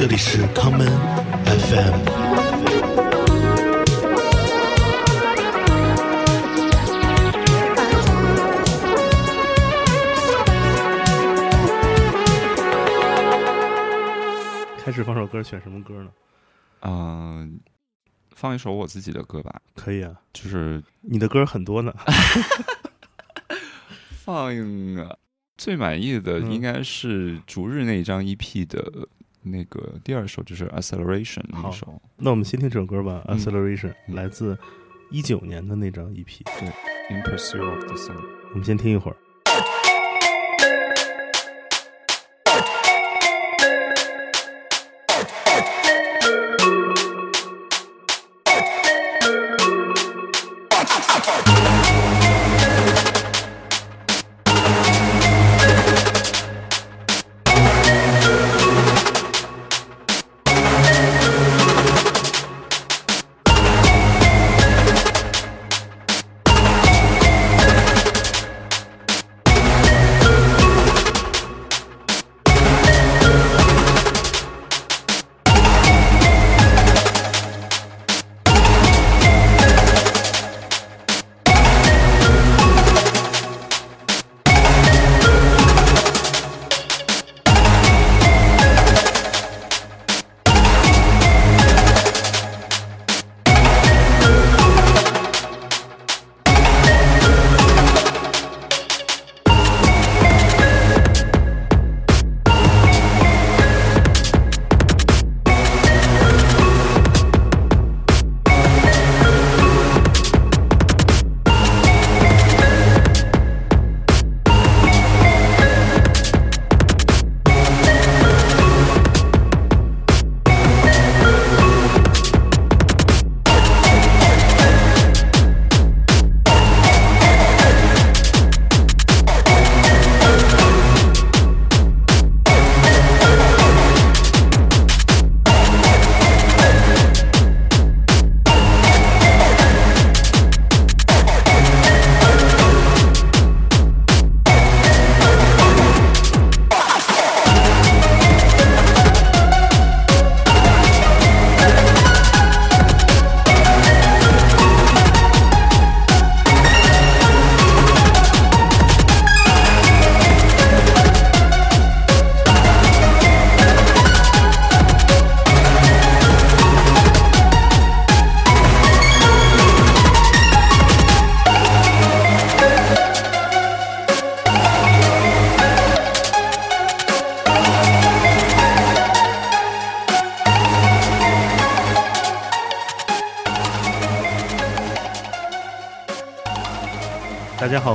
这里是 common FM。开始放首歌，选什么歌呢？嗯、放一首我自己的歌吧，可以啊，就是你的歌很多呢。放呃最满意的嗯应该是逐日那一张 EP 的那个第二首，就是 Acceleration 那一首。那我们先听这首歌吧，嗯 Acceleration》嗯来自一九年的那张 EP 对。In Pursuit of the Sun。我们先听一会儿。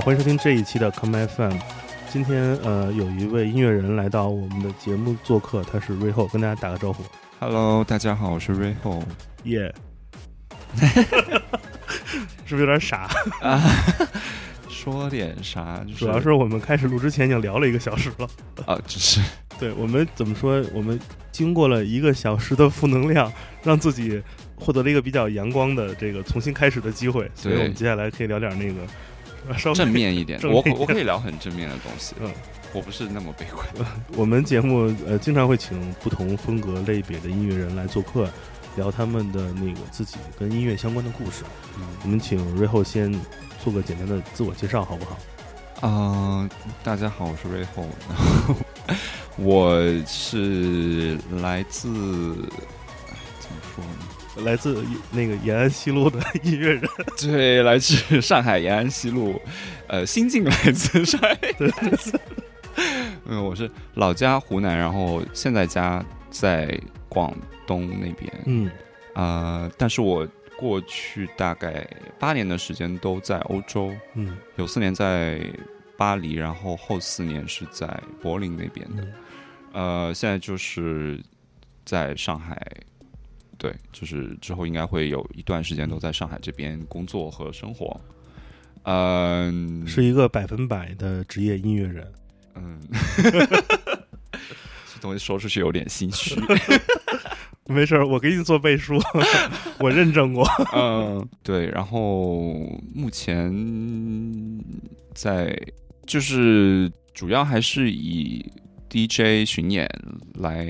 欢迎收听这一期的 Come FM。今天呃，有一位音乐人来到我们的节目做客，他是瑞后，跟大家打个招呼。Hello，大家好，我是 Rayho。耶、是不是有点傻？啊，说点啥？就是、主要是我们开始录之前已经聊了一个小时了。啊，只是对我们怎么说？我们经过了一个小时的负能量，让自己获得了一个比较阳光的这个重新开始的机会。所以我们接下来可以聊点那个 正。面一点。正面一点我我可以聊很正面的东西。嗯，我不是那么悲观。我们节目呃经常会请不同风格类别的音乐人来做客，聊他们的那个自己跟音乐相关的故事。我们请瑞后先做个简单的自我介绍，好不好？啊、大家好，我是 Rayho，然后我是来自哎怎么说呢？来自那个延安西路的音乐人，对，来自上海延安西路，呃，新晋来自上海。嗯，我是老家湖南，然后现在家在广东那边。嗯呃，但是我过去大概八年的时间都在欧洲，嗯有四年在巴黎，然后后四年是在柏林那边的。嗯呃，现在就是在上海，对，就是之后应该会有一段时间都在上海这边工作和生活。嗯，是一个百分百的职业音乐人。嗯，这东西说出去有点心虚。没事儿，我给你做背书，我认证过。嗯，对，然后目前在就是主要还是以 DJ 巡演来，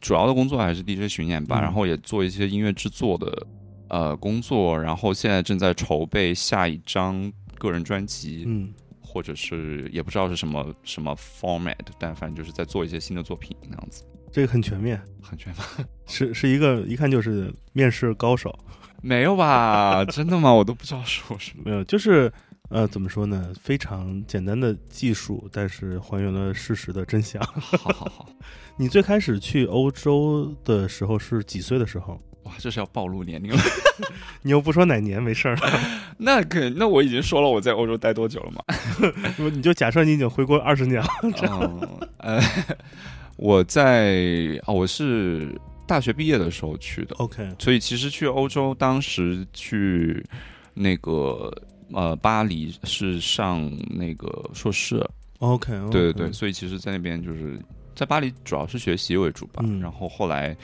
主要的工作还是 DJ 巡演吧，嗯然后也做一些音乐制作的呃工作，然后现在正在筹备下一张个人专辑，嗯，或者是也不知道是什么什么 format，但反正就是在做一些新的作品那样子，这个很全面，很全面。是是一个一看就是面试高手。没有吧？真的吗？我都不知道说什么。没有，就是呃，怎么说呢？非常简单的技术，但是还原了事实的真相。好好好，你最开始去欧洲的时候是几岁的时候？哇，这是要暴露年龄了。你又不说哪年，没事儿。那可那我已经说了我在欧洲待多久了嘛？你就假设你已经回国二十年了。嗯，呃，我在哦，我是大学毕业的时候去的，OK，所以其实去欧洲，当时去那个呃巴黎是上那个硕士，OK，, 对对对，所以其实，在那边就是在巴黎主要是学习为主吧，嗯然后后来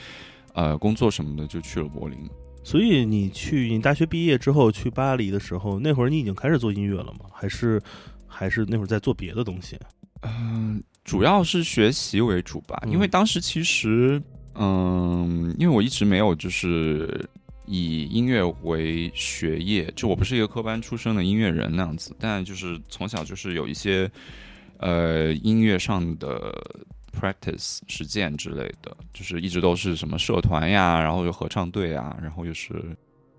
呃工作什么的就去了柏林。所以你去你大学毕业之后去巴黎的时候，那会儿你已经开始做音乐了吗？还是还是那会儿在做别的东西？嗯，主要是学习为主吧，嗯因为当时其实，嗯，因为我一直没有就是以音乐为学业，就我不是一个科班出身的音乐人那样子，但就是从小就是有一些呃音乐上的 practice 实践之类的，就是一直都是什么社团呀，然后有合唱队啊，然后又是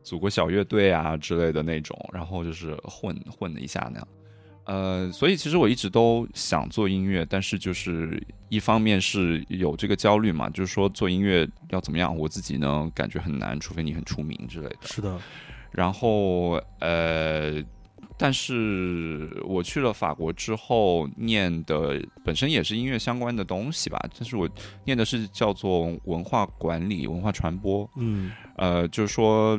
组过小乐队啊之类的那种，然后就是混混了一下那样。呃，所以其实我一直都想做音乐，但是就是一方面是有这个焦虑嘛，就是说做音乐要怎么样，我自己呢感觉很难，除非你很出名之类的。是的，然后呃，但是我去了法国之后念的本身也是音乐相关的东西吧，但是我念的是叫做文化管理、文化传播，嗯呃，就是说，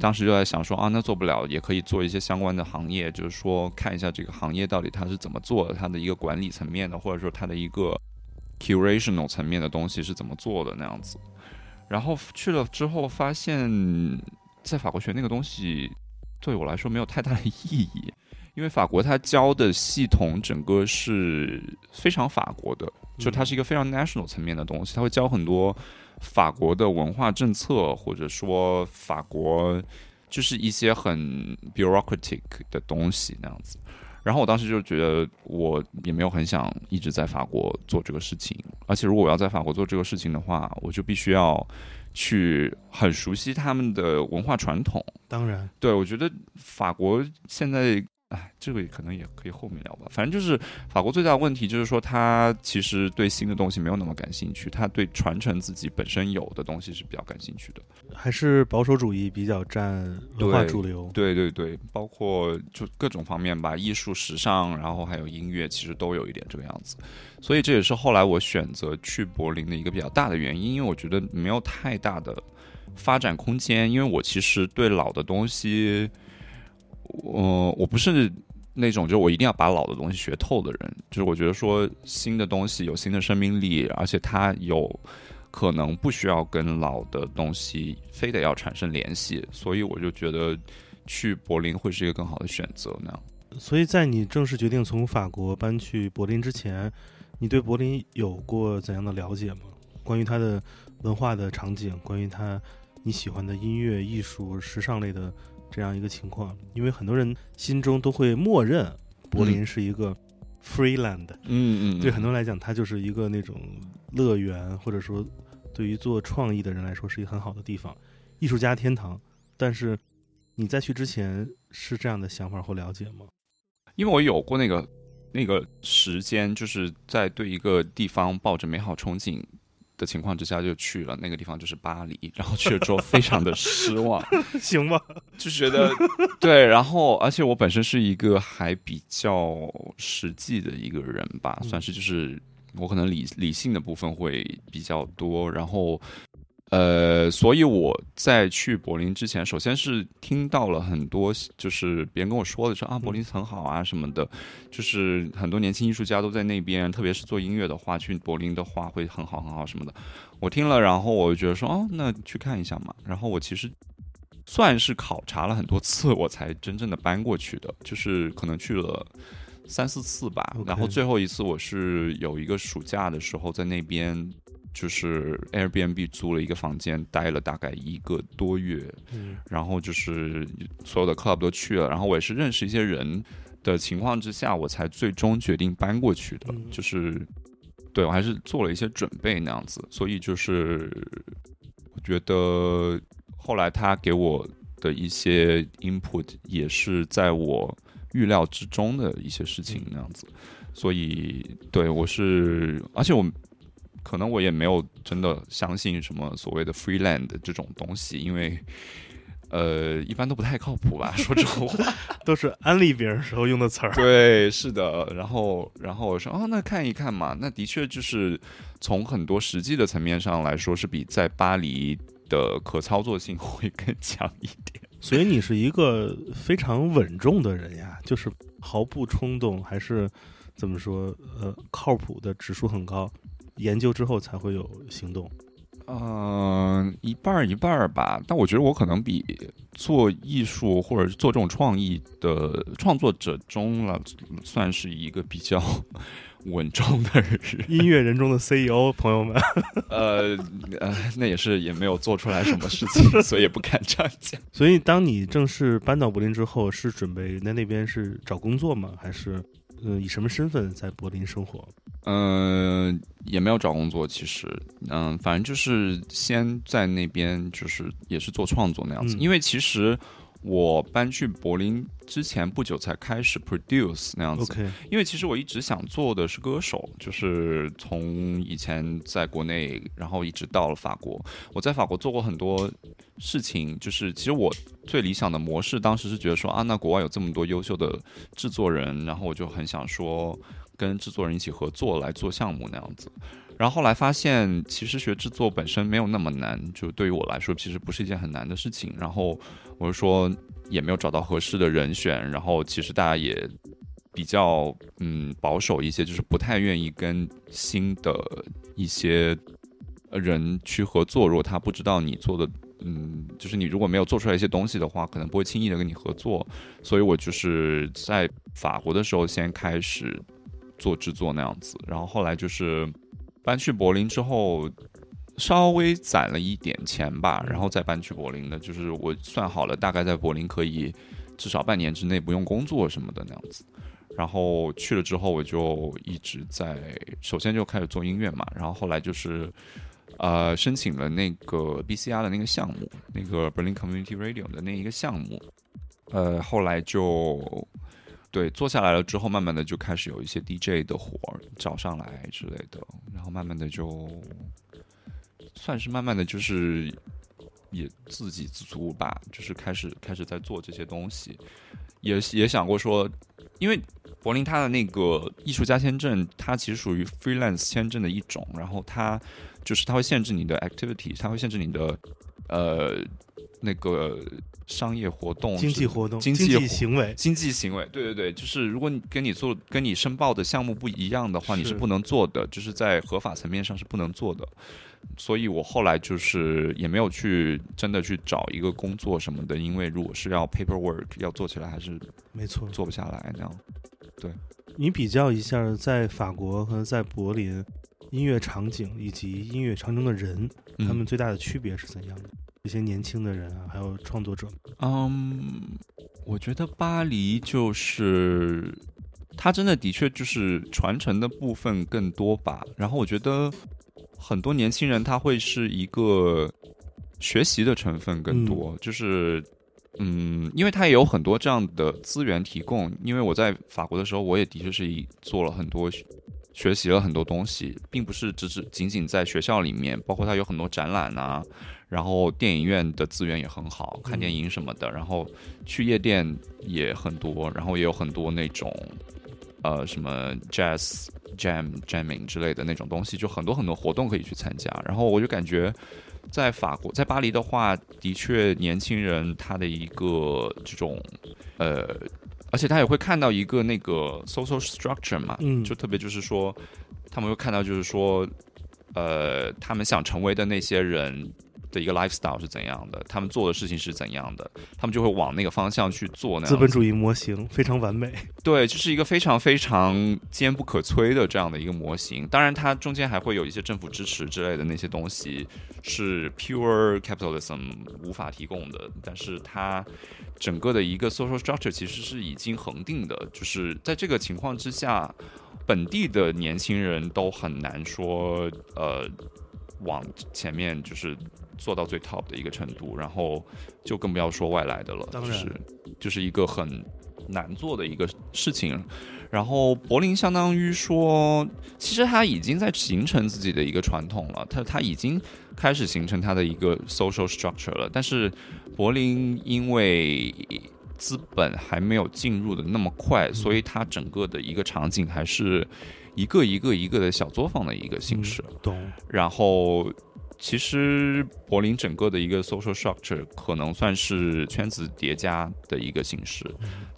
当时就在想说啊，那做不了，也可以做一些相关的行业，就是说看一下这个行业到底它是怎么做的，它的一个管理层面的，或者说它的一个 curational 层面的东西是怎么做的那样子。然后去了之后，发现在法国学那个东西对我来说没有太大的意义，因为法国它教的系统整个是非常法国的，就它是一个非常 national 层面的东西，它会教很多法国的文化政策，或者说法国就是一些很 bureaucratic 的东西那样子。然后我当时就觉得，我也没有很想一直在法国做这个事情，而且如果我要在法国做这个事情的话，我就必须要去很熟悉他们的文化传统。当然，对我觉得法国现在，哎，这个可能也可以后面聊吧。反正就是法国最大的问题就是说，他其实对新的东西没有那么感兴趣，他对传承自己本身有的东西是比较感兴趣的。还是保守主义比较占文化主流。对对对，包括就各种方面吧，艺术、时尚，然后还有音乐，其实都有一点这个样子。所以这也是后来我选择去柏林的一个比较大的原因，因为我觉得没有太大的发展空间。因为我其实对老的东西，我、我不是那种就是我一定要把老的东西学透的人，就是我觉得说新的东西有新的生命力，而且它有可能不需要跟老的东西非得要产生联系，所以我就觉得去柏林会是一个更好的选择那样。所以在你正式决定从法国搬去柏林之前，你对柏林有过怎样的了解吗？关于它的文化的场景，关于它你喜欢的音乐、艺术、时尚类的这样一个情况，因为很多人心中都会默认柏林是一个 free land，、嗯嗯对很多人来讲，它就是一个那种乐园，或者说对于做创意的人来说是一个很好的地方，艺术家天堂。但是你在去之前是这样的想法或了解吗？因为我有过那个那个时间，就是在对一个地方抱着美好憧憬的情况之下就去了，那个地方就是巴黎，然后去了之后非常的失望，行吧，就觉得 对，然后而且我本身是一个还比较实际的一个人吧，嗯算是就是我可能理理性的部分会比较多，然后。呃，所以我在去柏林之前，首先是听到了很多，就是别人跟我说的说啊，柏林很好啊什么的，就是很多年轻艺术家都在那边，特别是做音乐的话，去柏林的话会很好很好什么的。我听了，然后我就觉得说，哦，那去看一下嘛。然后我其实算是考察了很多次，我才真正的搬过去的，就是可能去了三四次吧。然后最后一次我是有一个暑假的时候在那边。就是 Airbnb 租了一个房间，待了大概一个多月，嗯然后就是所有的 club 都去了，然后我也是认识一些人的情况之下，我才最终决定搬过去的。嗯就是对我还是做了一些准备那样子，所以就是我觉得后来他给我的一些 input 也是在我预料之中的一些事情那样子，所以对我是，而且我。可能我也没有真的相信什么所谓的 freeland 这种东西，因为呃，一般都不太靠谱吧，说这种话。都是安利别人时候用的词儿。对，是的。然后，然后我说，哦，那看一看嘛。那的确就是从很多实际的层面上来说，是比在巴黎的可操作性会更强一点。所以你是一个非常稳重的人呀，就是毫不冲动，还是怎么说？呃，靠谱的指数很高，研究之后才会有行动。嗯、一半儿一半儿吧。但我觉得我可能比做艺术或者是做这种创意的创作者中了，算是一个比较 稳重的人。音乐人中的 CEO，朋友们，呃呃，那也是也没有做出来什么事情，所以也不敢这样讲。所以当你正式搬到柏林之后，是准备在那边是找工作吗？还是呃以什么身份在柏林生活？嗯、也没有找工作，其实，嗯、反正就是先在那边，就是也是做创作那样子。嗯因为其实我搬去柏林之前不久才开始 produce 那样子。因为其实我一直想做的是歌手，就是从以前在国内，然后一直到了法国。我在法国做过很多事情，就是其实我最理想的模式，当时是觉得说啊，那国外有这么多优秀的制作人，然后我就很想说跟制作人一起合作来做项目那样子。然后后来发现，其实学制作本身没有那么难，就对于我来说，其实不是一件很难的事情。然后我就说，也没有找到合适的人选，然后其实大家也比较嗯保守一些，就是不太愿意跟新的一些人去合作。如果他不知道你做的，嗯，就是你如果没有做出来一些东西的话，可能不会轻易的跟你合作。所以我就是在法国的时候先开始做制作那样子，然后后来就是搬去柏林之后。稍微攒了一点钱吧，然后再搬去柏林的，就是我算好了，大概在柏林可以至少半年之内不用工作什么的那样子。然后去了之后，我就一直在，首先就开始做音乐嘛，然后后来就是呃申请了那个 BCR 的那个项目，那个 Berlin Community Radio 的那一个项目，呃，后来就对做下来了之后，慢慢的就开始有一些 DJ 的活儿找上来之类的，然后慢慢的就算是慢慢的就是也自给自足吧，就是开始开始在做这些东西，也也想过说，因为柏林它的那个艺术家签证，它其实属于 freelance 签证的一种，然后它就是它会限制你的 activity，它会限制你的呃那个商业活动、经济活动、经济济行为，经济行为，对对对，就是如果你跟你做跟你申报的项目不一样的话，你是是不能做的，就是在合法层面上是不能做的。所以我后来就是也没有去真的去找一个工作什么的，因为如果是要 paperwork 要做起来，还是没错。做不下来那样。对你比较一下，在法国和在柏林，音乐场景以及音乐场景的人，嗯他们最大的区别是怎样的？这些年轻的人啊，还有创作者，嗯，我觉得巴黎就是它真的的确就是传承的部分更多吧。然后我觉得很多年轻人他会是一个学习的成分更多，就是嗯，因为他也有很多这样的资源提供。因为我在法国的时候，我也的确是以做了很多学学习了很多东西，并不是只是仅仅在学校里面，包括它有很多展览啊，然后电影院的资源也很好，看电影什么的，然后去夜店也很多，然后也有很多那种呃什么 jazz jam jamming 之类的那种东西，就很多很多活动可以去参加。然后我就感觉在法国，在巴黎的话，的确年轻人他的一个这种呃。而且他也会看到一个那个 social structure 嘛，嗯就特别就是说，他们会看到就是说，呃，他们想成为的那些人，的一个 lifestyle 是怎样的，他们做的事情是怎样的，他们就会往那个方向去做。那资本主义模型非常完美，对，就是一个非常非常坚不可摧的这样的一个模型。当然，它中间还会有一些政府支持之类的那些东西，是 pure capitalism 无法提供的。但是它整个的一个 social structure 其实是已经恒定的，就是在这个情况之下，本地的年轻人都很难说呃。往前面就是做到最 top 的一个程度，然后就更不要说外来的了，就是就是一个很难做的一个事情。然后柏林相当于说，其实它已经在形成自己的一个传统了，它它已经开始形成它的一个 social structure 了。但是柏林因为资本还没有进入的那么快，所以它整个的一个场景还是。一个一个一个的小作坊的一个形式，懂。然后，其实柏林整个的一个 social structure 可能算是圈子叠加的一个形式，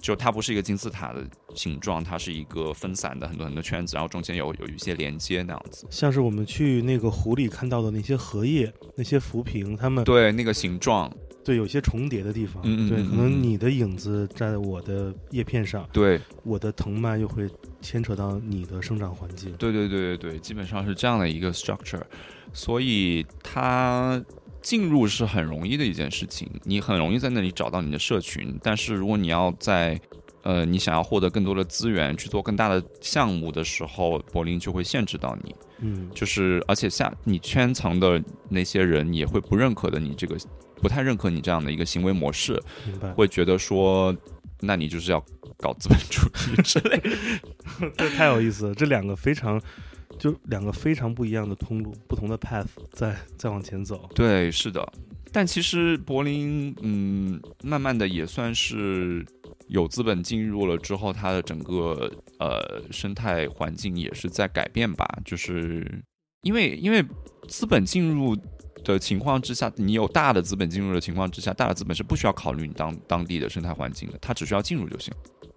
就它不是一个金字塔的形状，它是一个分散的很多很多圈子，然后中间有有一些连接那样子。像是我们去那个湖里看到的那些荷叶、那些浮萍，它们对那个形状。对，有些重叠的地方，对，可能你的影子在我的叶片上，对，我的藤蔓又会牵扯到你的生长环境，对，对，对，对，对，基本上是这样的一个 structure，所以它进入是很容易的一件事情，你很容易在那里找到你的社群，但是如果你要在呃，你想要获得更多的资源去做更大的项目的时候，柏林就会限制到你，嗯，就是而且下你圈层的那些人也会不认可的你这个。不太认可你这样的一个行为模式，会觉得说，那你就是要搞资本主义之类，这太有意思了。这两个非常，就两个非常不一样的通路，不同的 path 在在往前走。对，是的。但其实柏林，嗯，慢慢的也算是有资本进入了之后，它的整个呃生态环境也是在改变吧。就是因为因为资本进入。的情况之下，你有大的资本进入的情况之下，大的资本是不需要考虑你当当地的生态环境的，它只需要进入就行。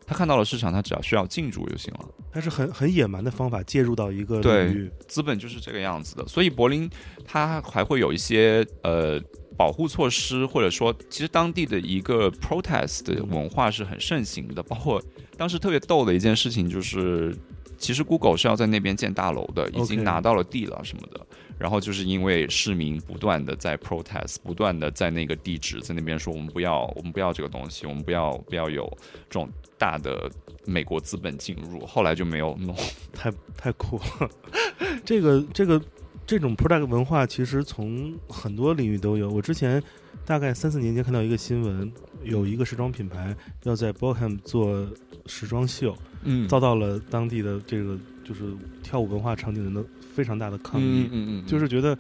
他看到了市场，他只要需要进驻就行了。它是很很野蛮的方法介入到一个领域，资本就是这个样子的。所以柏林它还会有一些呃保护措施，或者说其实当地的一个 protest 的文化是很盛行的。包括当时特别逗的一件事情就是，其实 Google 是要在那边建大楼的，已经拿到了地了什么的。然后就是因为市民不断的在 protest，不断的在那个地址在那边说我们不要，我们不要这个东西，我们不要不要有这种大的美国资本进入，后来就没有弄，太太酷了。这个这个这种 product 文化其实从很多领域都有。我之前大概三四年前看到一个新闻，有一个时装品牌要在 b o h a m 做时装秀，嗯，遭到了当地的这个就是跳舞文化场景的。非常大的抗议，嗯嗯，就是觉得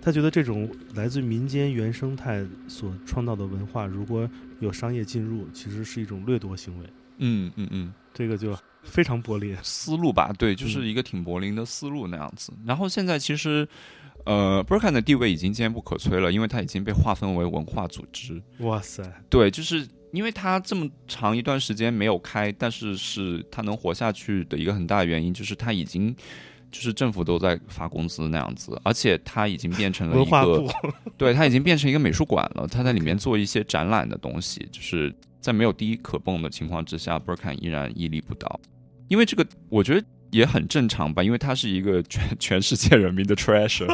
他觉得这种来自民间原生态所创造的文化，如果有商业进入，其实是一种掠夺行为。嗯嗯嗯，这个就非常柏林思路吧？对，就是一个挺柏林的思路那样子。然后现在其实，呃 b r k a n 的地位已经坚不可摧了，因为它已经被划分为文化组织。哇塞！对，就是因为它这么长一段时间没有开，但是是它能活下去的一个很大原因，就是它已经。就是政府都在发工资那样子，而且它已经变成了一个，对，它已经变成一个美术馆了。它在里面做一些展览的东西，就是在没有第一可蹦的情况之下 b e r k a n 依然屹立不倒。因为这个，我觉得也很正常吧，因为它是一个全 全世界人民的 treasure。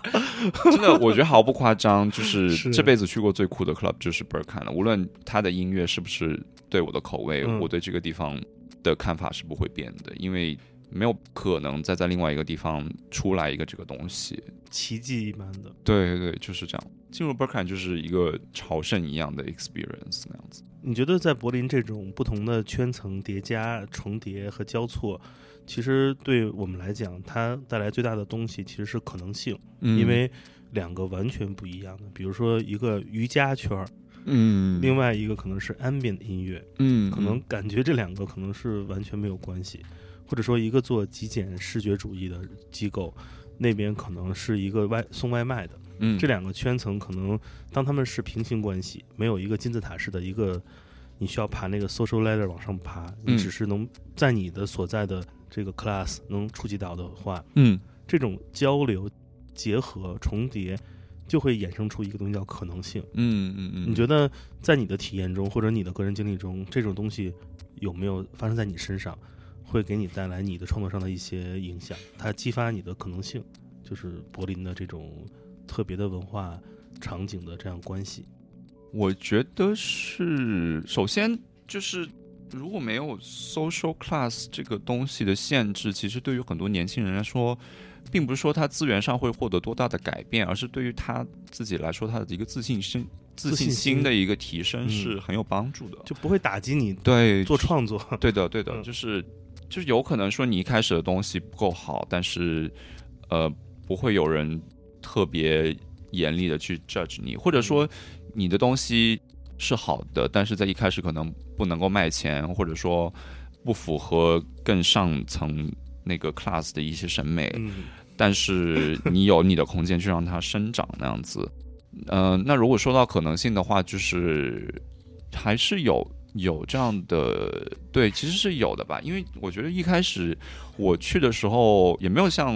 真的，我觉得毫不夸张，就是 这辈子去过最酷的 club 就是 b e r k a n 了。无论他的音乐是不是对我的口味，我对这个地方的看法是不会变的，因为。没有可能再在另外一个地方出来一个这个东西，奇迹一般的。对对对，就是这样。进入 Berkeley 就是一个朝圣一样的 experience 那样子。你觉得在柏林这种不同的圈层叠加、重叠和交错，其实对我们来讲，它带来最大的东西其实是可能性，因为两个完全不一样的，比如说一个瑜伽圈儿，嗯，另外一个可能是 ambient 音乐，嗯，可能感觉这两个可能是完全没有关系。或者说，一个做极简视觉主义的机构，那边可能是一个外送外卖的，嗯，这两个圈层可能当他们是平行关系，没有一个金字塔式的一个，你需要爬那个 social ladder 往上爬，你只是能在你的所在的这个 class 能触及到的话，嗯，这种交流、结合、重叠，就会衍生出一个东西叫可能性。嗯嗯嗯，你觉得在你的体验中，或者你的个人经历中，这种东西有没有发生在你身上，会给你带来你的创作上的一些影响？它激发你的可能性，就是柏林的这种特别的文化场景的这样关系。我觉得是，首先就是如果没有 social class 这个东西的限制，其实对于很多年轻人来说，并不是说他资源上会获得多大的改变，而是对于他自己来说，他的一个自信心、自信心的一个提升是很有帮助的，就不会打击你对做创作。对的，对的，就是就是有可能说你一开始的东西不够好，但是呃，不会有人特别严厉的去 judge 你，或者说。你的东西是好的，但是在一开始可能不能够卖钱，或者说不符合更上层那个 class 的一些审美。嗯，但是你有你的空间去让它生长那样子。嗯，那如果说到可能性的话，就是还是有有这样的，对，其实是有的吧。因为我觉得一开始我去的时候也没有像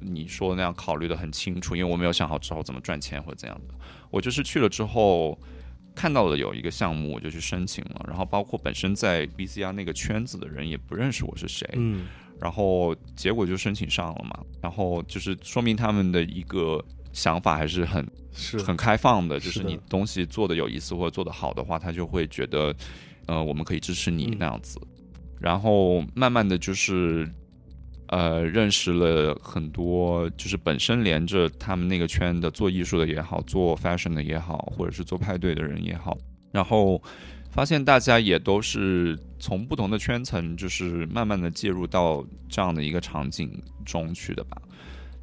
你说那样考虑的很清楚，因为我没有想好之后怎么赚钱或者怎样的。我就是去了之后，看到了有一个项目，我就去申请了。然后包括本身在 BCR 那个圈子的人也不认识我是谁，嗯，然后结果就申请上了嘛。然后就是说明他们的一个想法还是很是很开放的，就是你东西做的有意思或者做的好的话，他就会觉得，呃，我们可以支持你那样子。然后慢慢的就是。呃，认识了很多，就是本身连着他们那个圈的做艺术的也好，做 fashion 的也好，或者是做派对的人也好，然后发现大家也都是从不同的圈层，就是慢慢的介入到这样的一个场景中去的吧。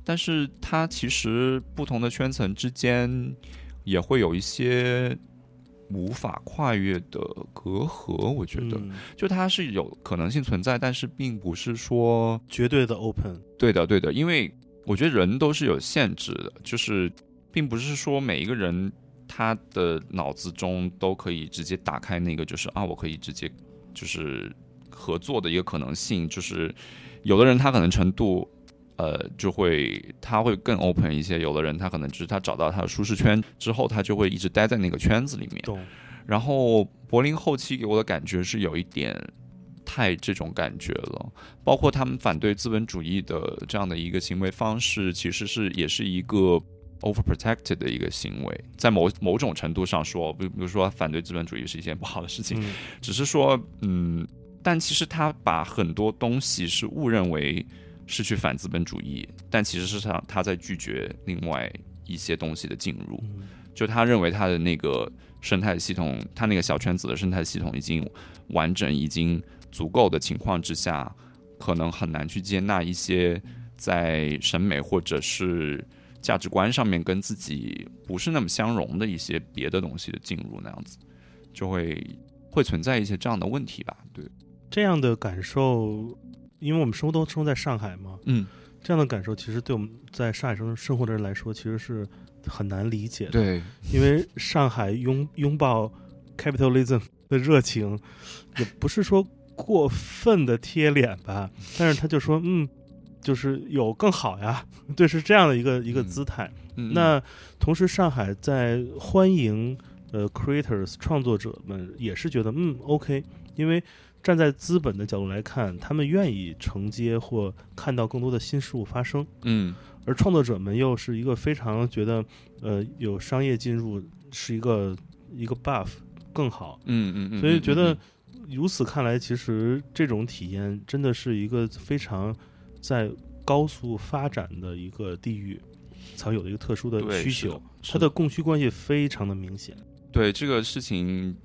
但是它其实不同的圈层之间也会有一些。无法跨越的隔阂，我觉得，就它是有可能性存在，但是并不是说绝对的 open。对的，对的，因为我觉得人都是有限制的，就是并不是说每一个人他的脑子中都可以直接打开那个，就是啊，我可以直接就是合作的一个可能性，就是有的人他可能程度。呃，就会他会更 open 一些。有的人他可能就是他找到他的舒适圈之后，他就会一直待在那个圈子里面。懂。然后柏林后期给我的感觉是有一点太这种感觉了，包括他们反对资本主义的这样的一个行为方式，其实是也是一个 overprotected 的一个行为。在某某种程度上说，比比如说反对资本主义是一件不好的事情，只是说嗯，但其实他把很多东西是误认为。是去反资本主义，但其实是他他在拒绝另外一些东西的进入，就他认为他的那个生态系统，他那个小圈子的生态系统已经完整、已经足够的情况之下，可能很难去接纳一些在审美或者是价值观上面跟自己不是那么相容的一些别的东西的进入，那样子就会会存在一些这样的问题吧？对，这样的感受。因为我们生活都生活在上海嘛，嗯，这样的感受其实对我们在上海生生活的人来说，其实是很难理解的。对，因为上海拥拥抱 capitalism 的热情，也不是说过分的贴脸吧，但是他就说，嗯，就是有更好呀，对，是这样的一个一个姿态。那同时，上海在欢迎呃 creators 创作者们，也是觉得，嗯，OK，因为。站在资本的角度来看，他们愿意承接或看到更多的新事物发生。嗯，而创作者们又是一个非常觉得，呃，有商业进入是一个一个 buff 更好。嗯嗯嗯。所以觉得如此看来，其实这种体验真的是一个非常在高速发展的一个地域才有的一个特殊的需求，它的供需关系非常的明显。对这个事情。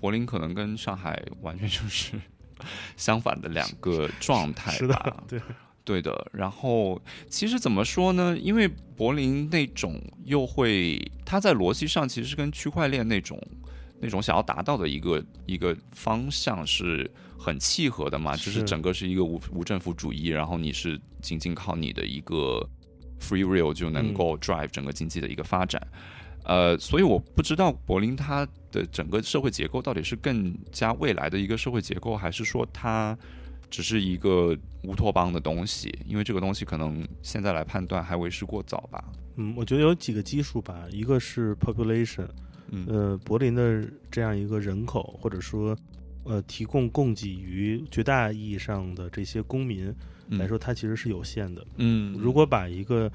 柏林可能跟上海完全就是 相反的两个状态吧，对对的。然后其实怎么说呢？因为柏林那种又会，它在逻辑上其实跟区块链那种那种想要达到的一个一个方向是很契合的嘛，就是整个是一个无无政府主义，然后你是仅仅靠你的一个 free will 就能够 drive 整个经济的一个发展。呃，所以我不知道柏林它的整个社会结构到底是更加未来的一个社会结构，还是说它只是一个乌托邦的东西，因为这个东西可能现在来判断还为时过早吧。嗯，我觉得有几个基数吧，一个是 population，嗯呃，柏林的这样一个人口，或者说呃提供供给于绝大意义上的这些公民来说，它其实是有限的。嗯，如果把一个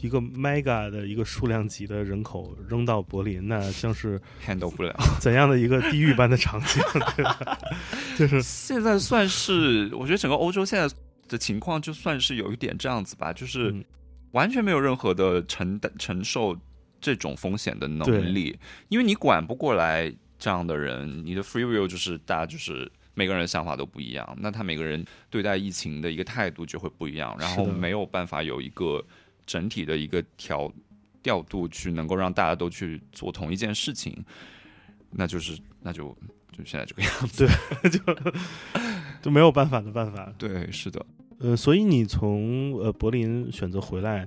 一个 mega 的一个数量级的人口扔到柏林，那像是 handle 不了。怎样的一个地狱般的场景？对吧？就是现在算是，我觉得整个欧洲现在的情况，就算是有一点这样子吧，就是嗯完全没有任何的承担承受这种风险的能力，因为你管不过来这样的人，你的 free will 就是大家就是。每个人的想法都不一样，那他每个人对待疫情的一个态度就会不一样，然后没有办法有一个整体的一个调调度去能够让大家都去做同一件事情，那就是那就就现在这个样子。对 就就没有办法的办法。对，是的。呃，所以你从呃柏林选择回来，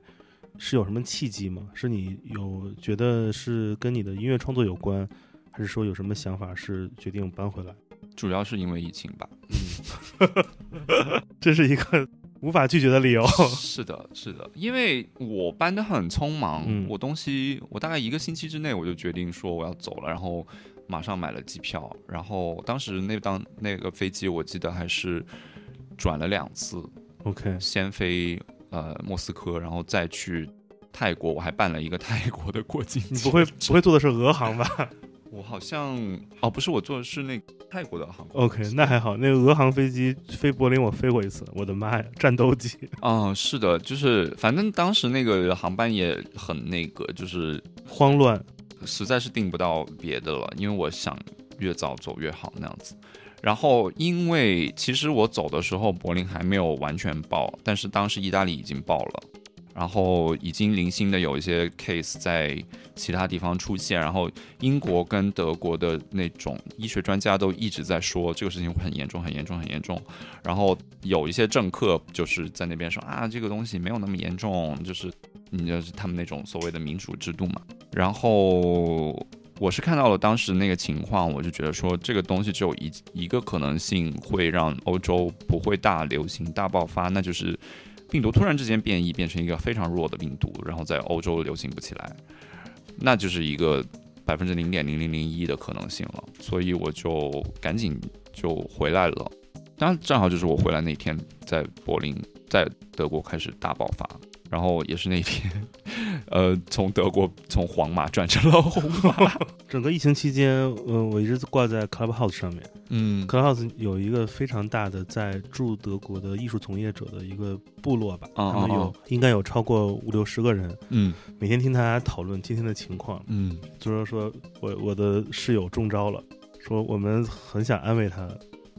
是有什么契机吗？是你有觉得是跟你的音乐创作有关，还是说有什么想法是决定搬回来？主要是因为疫情吧。这是一个无法拒绝的理由。是的，是的，因为我搬得很匆忙，嗯。我东西我大概一个星期之内我就决定说我要走了，然后马上买了机票，然后当时那当那个飞机我记得还是转了两次，OK，先飞呃莫斯科，然后再去泰国，我还办了一个泰国的过境你不会 不会坐的是俄航吧我好像哦，不是我坐的是那泰国的航空？OK，那还好。那个俄航飞机飞柏林，我飞过一次，我的妈呀，战斗机！啊、是的，就是反正当时那个航班也很那个，就是慌乱。实在是订不到别的了，因为我想越早走越好那样子。然后，因为其实我走的时候柏林还没有完全爆，但是当时意大利已经爆了，然后已经零星的有一些 case 在其他地方出现，然后英国跟德国的那种医学专家都一直在说这个事情很严重、很严重、很严重。然后有一些政客就是在那边说啊，这个东西没有那么严重，就是你就是他们那种所谓的民主制度嘛。然后我是看到了当时那个情况，我就觉得说这个东西只有一一个可能性会让欧洲不会大流行、大爆发，那就是病毒突然之间变异，变成一个非常弱的病毒，然后在欧洲流行不起来，那就是一个百分之零点零零零一的可能性了。所以我就赶紧就回来了。当然，正好就是我回来那天，在柏林，在德国开始大爆发，然后也是那天，呃，从德国从皇马转成了红马。整个疫情期间，呃，我一直挂在 Clubhouse 上面。嗯 Clubhouse 有一个非常大的在驻德国的艺术从业者的一个部落吧，哦他们有哦应该有超过五六十个人，嗯每天听大家讨论今天的情况。嗯就是说我我的室友中招了，说我们很想安慰他，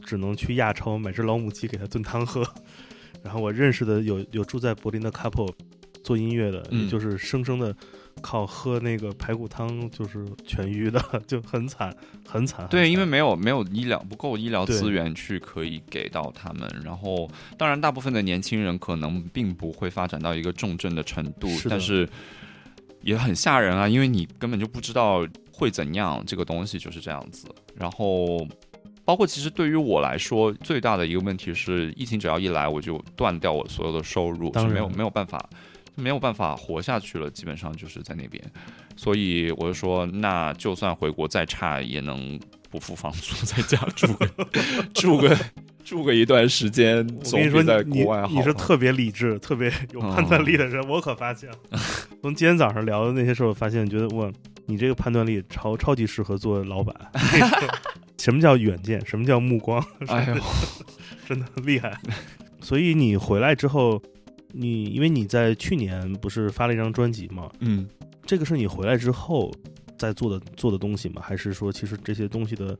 只能去亚超买只老母鸡给他炖汤喝。然后我认识的有有住在柏林的 couple 做音乐的，嗯也就是生生的靠喝那个排骨汤就是痊愈的，就很惨很惨。对，因为没有没有医疗不够医疗资源去可以给到他们，然后当然大部分的年轻人可能并不会发展到一个重症的程度，是但是也很吓人啊，因为你根本就不知道会怎样，这个东西就是这样子。然后包括其实对于我来说，最大的一个问题是，疫情只要一来，我就断掉我所有的收入，当然是没有没有办法。没有办法活下去了，基本上就是在那边，所以我就说，那就算回国再差，也能不付房租，在家住个 住个住个一段时间，我总跟你说，比在你国外好。你是特别理智、特别 有判断力的人，我可发现了。从今天早上聊的那些事儿，我发现觉得哇，你这个判断力超超级适合做老板。什么叫远见？什么叫目光？哎呦，真的厉害。所以你回来之后，你因为你在去年不是发了一张专辑嘛？嗯，这个是你回来之后在做的做的东西吗？还是说其实这些东西的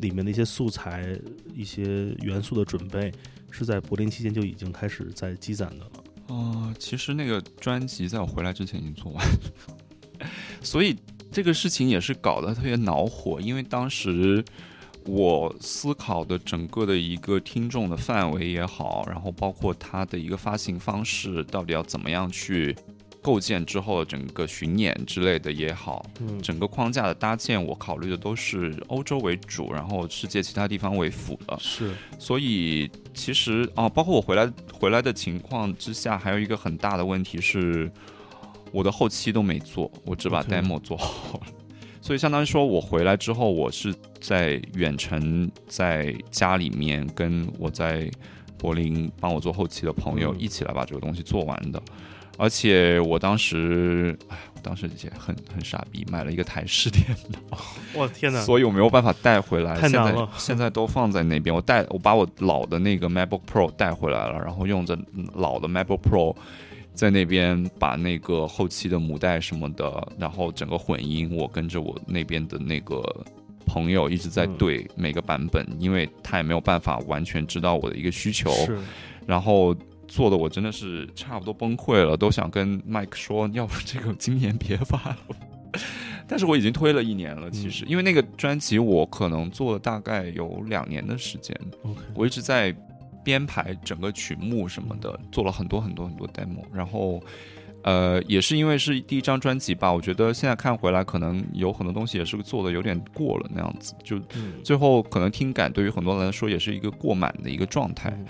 里面的一些素材、一些元素的准备是在柏林期间就已经开始在积攒的了？哦，其实那个专辑在我回来之前已经做完了，所以这个事情也是搞得特别恼火，因为当时我思考的整个的一个听众的范围也好，然后包括它的一个发行方式，到底要怎么样去构建之后整个巡演之类的也好，嗯整个框架的搭建，我考虑的都是欧洲为主，然后世界其他地方为辅的。是所以其实啊，包括我回来回来的情况之下，还有一个很大的问题是，我的后期都没做，我只把 demo 做好了。所以相当于说我回来之后，我是在远程在家里面跟我在柏林帮我做后期的朋友嗯一起来把这个东西做完的。而且我当时，哎，我当时也很很傻逼，买了一个台式电脑。我的天哪！所以我没有办法带回来，现在太难了现在都放在那边。我带我把我老的那个 MacBook Pro 带回来了，然后用着老的 MacBook Pro 在那边把那个后期的母带什么的，然后整个混音，我跟着我那边的那个朋友一直在嗯对每个版本，因为他也没有办法完全知道我的一个需求，然后。做的我真的是差不多崩溃了，都想跟 Mike 说，要不这个今年别发了。但是我已经推了一年了，其实、因为那个专辑我可能做了大概有两年的时间我一直在编排整个曲目什么的，做了很多很多很多 demo，然后。呃，也是因为是第一张专辑吧，我觉得现在看回来，可能有很多东西也是做的有点过了那样子，就嗯，最后可能听感对于很多人来说也是一个过满的一个状态。嗯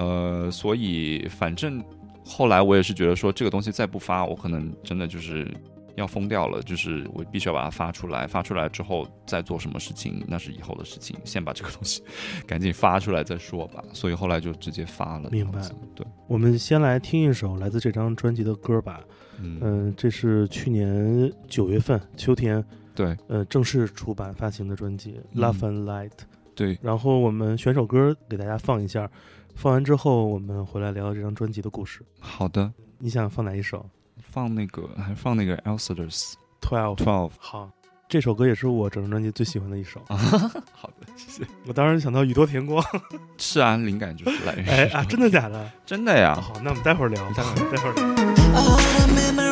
呃，所以反正后来我也是觉得说，这个东西再不发，我可能真的就是要疯掉了。就是我必须要把它发出来，发出来之后再做什么事情，那是以后的事情。先把这个东西 赶紧发出来再说吧。所以后来就直接发了。明白对，我们先来听一首来自这张专辑的歌吧。嗯，嗯，这是去年九月份秋天对呃正式出版发行的专辑《嗯 Love and Light》。对，然后我们选首歌给大家放一下，放完之后我们回来聊聊这张专辑的故事。好的，你想放哪一首放那个还放那个 Elders？Twelve。Twelve 好，这首歌也是我整张专辑最喜欢的一首。啊，好的，谢谢。我当时想到宇多田光，是啊，灵感就是来源于哎啊，真的假的？真的呀。好，那我们待会儿聊，待会儿待会儿聊。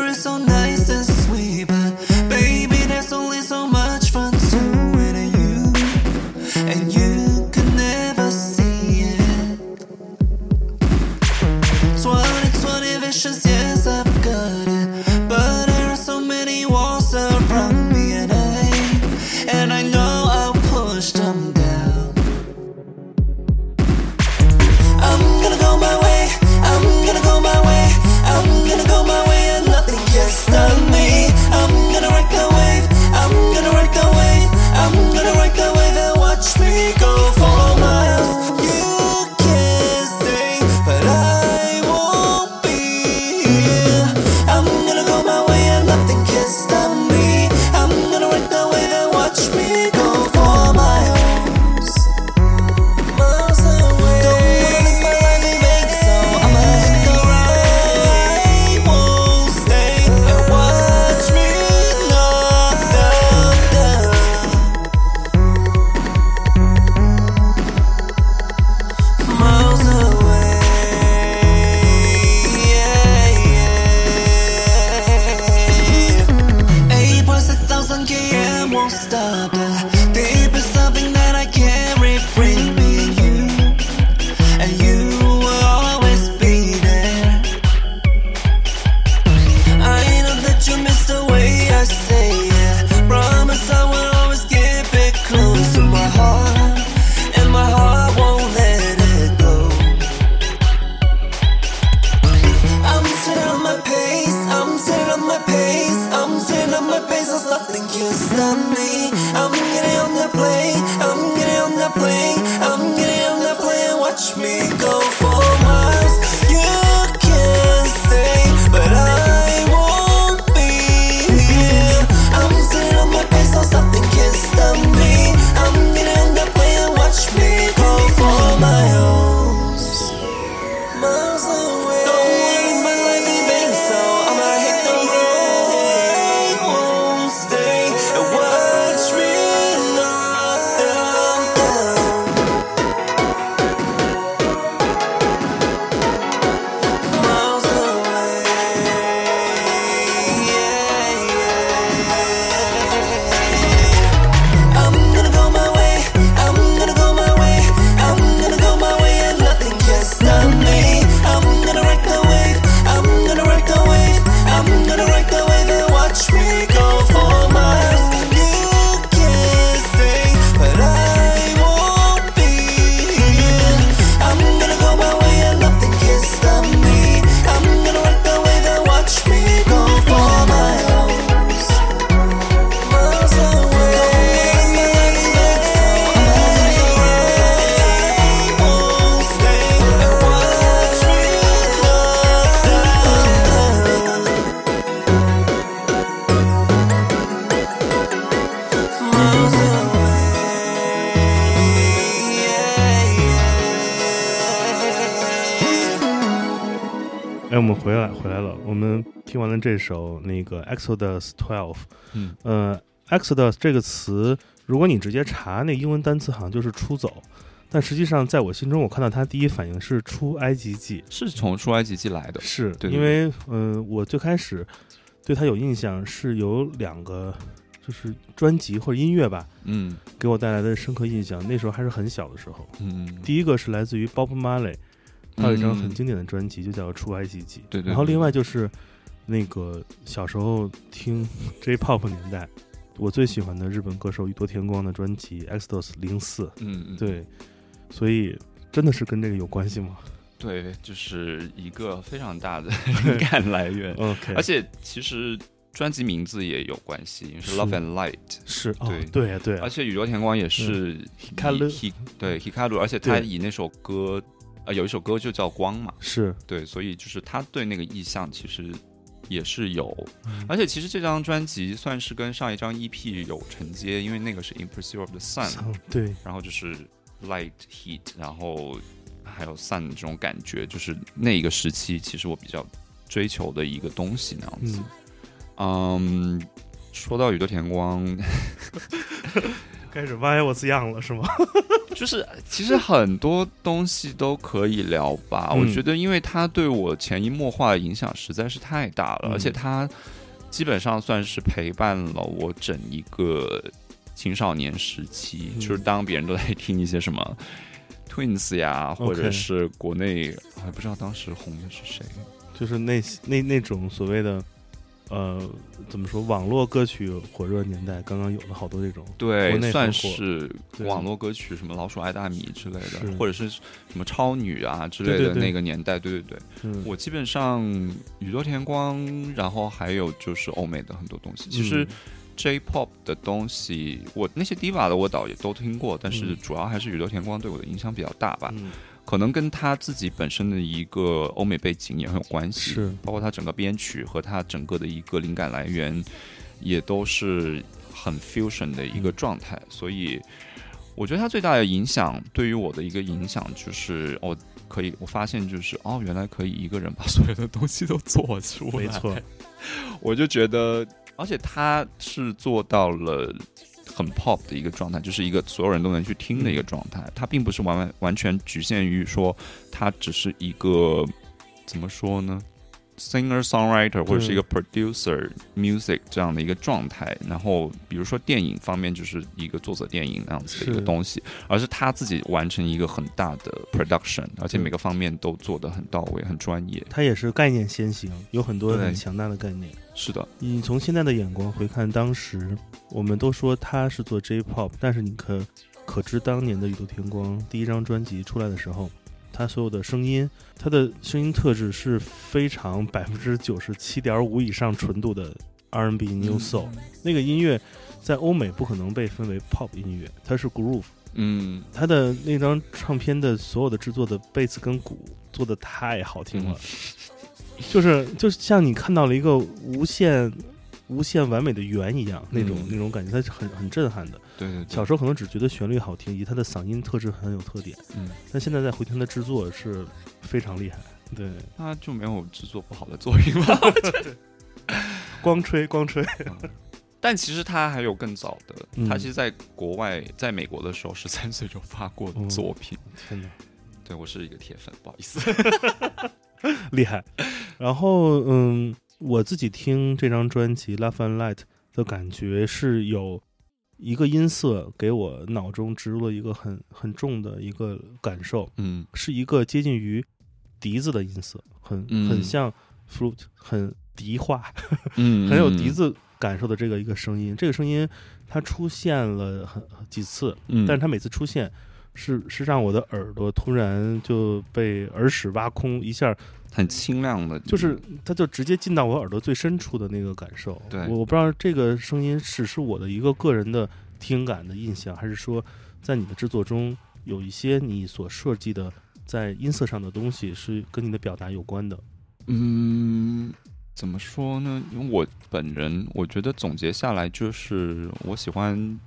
听这首那个 Exodus Twelve，嗯呃，Exodus 这个词，如果你直接查那英文单词，好像就是出走，但实际上在我心中，我看到它第一反应是出埃及记，是从出埃及记来的。是对对因为嗯、呃我最开始对它有印象是有两个，就是专辑或者音乐吧，嗯给我带来的深刻印象。那时候还是很小的时候，嗯，第一个是来自于 Bob Marley，他有一张很嗯经典的专辑，就叫《出埃及记》。对对。然后另外就是那个小时候听 J-pop 年代，我最喜欢的日本歌手宇多田光的专辑《Exodus 零四》。嗯嗯对，所以真的是跟这个有关系吗对，就是一个非常大的 灵感来源。？OK，而且其实专辑名字也有关系，因为是是 Love and Light，是哦对，对呀对呀而，且宇多田光也是 Hikaru Hi- 对 Hikaru，而且他以那首歌呃有一首歌就叫光嘛，是对，所以就是他对那个意象其实也是有，嗯。而且其实这张专辑算是跟上一张 EP 有承接，因为那个是 In Pursuit of the Sun，嗯对，然后就是 Light Heat，然后还有 Sun 这种感觉，就是那一个时期其实我比较追求的一个东西那样子。嗯，嗯，说到宇多田光，开始歪我字样了是吗？就是其实很多东西都可以聊吧。嗯我觉得，因为他对我潜移默化的影响实在是太大了，嗯而且他基本上算是陪伴了我整一个青少年时期。嗯就是当别人都在听一些什么 Twins 呀，或者是国内我还不知道当时红的是谁。就是那那那种所谓的。呃，怎么说？网络歌曲火热年代，刚刚有了好多这种，对，算是网络歌曲，什么老鼠爱大米之类的，或者是什么超女啊之类的那个年代，对对对。嗯，我基本上宇多田光，然后还有就是欧美的很多东西。其实嗯 J-pop 的东西，我那些 diva 的我倒也都听过，但是嗯主要还是宇多田光对我的影响比较大吧。嗯可能跟他自己本身的一个欧美背景也很有关系，是。包括他整个编曲和他整个的一个灵感来源，也都是很 fusion 的一个状态。所以，我觉得他最大的影响对于我的一个影响就是，我可以我发现就是哦，原来可以一个人把所有的东西都做出来，没错，我就觉得，而且他是做到了很 pop 的一个状态，就是一个所有人都能去听的一个状态。它并不是完完完全局限于说，它只是一个怎么说呢？singer songwriter 或者是一个 producer music 这样的一个状态，然后比如说电影方面就是一个作者电影那样子的一个东西，而是他自己完成一个很大的 production，而且每个方面都做得很到位、很专业。它也是概念先行，有很多很强大的概念。是的，你从现在的眼光回看当时，我们都说他是做 J-pop，但是你可可知当年的宇多田光第一张专辑出来的时候，他所有的声音，他的声音特质是非常百分之九十七点五以上纯度的 R&B New Soul、那个音乐。在欧美不可能被分为 pop 音乐，它是 groove。嗯，他的那张唱片的所有的制作的贝斯跟鼓做的太好听了，就是就像你看到了一个无限无限完美的圆一样，那种、嗯那种感觉，它是很很震撼的。对对对，小时候可能只觉得旋律好听，以及他的嗓音特质很有特点，嗯。但现在再回听他的制作是非常厉害。对，他就没有制作不好的作品吧？光吹光吹，但其实他还有更早的，嗯他其实在国外，在美国的时候，十三岁就发过作品。天哪！对我是一个铁粉，不好意思。厉害。然后，嗯，我自己听这张专辑《Love and Light》的感觉是有一个音色给我脑中植入了一个很很重的一个感受，嗯是一个接近于笛子的音色，很嗯很像 flute，很笛化，嗯很有笛，子感受的这个一个声音。这个声音它出现了很几次，嗯但是它每次出现。是是让我的耳朵突然就被耳屎挖空一下，很清亮的，就是它就直接进到我耳朵最深处的那个感受。对我我不知道这个声音只是我的一个个人的听感的印象，还是说在你的制作中有一些你所设计的在音色上的东西是跟你的表达有关的。嗯，怎么说呢？因为我本人，我觉得总结下来就是，我喜欢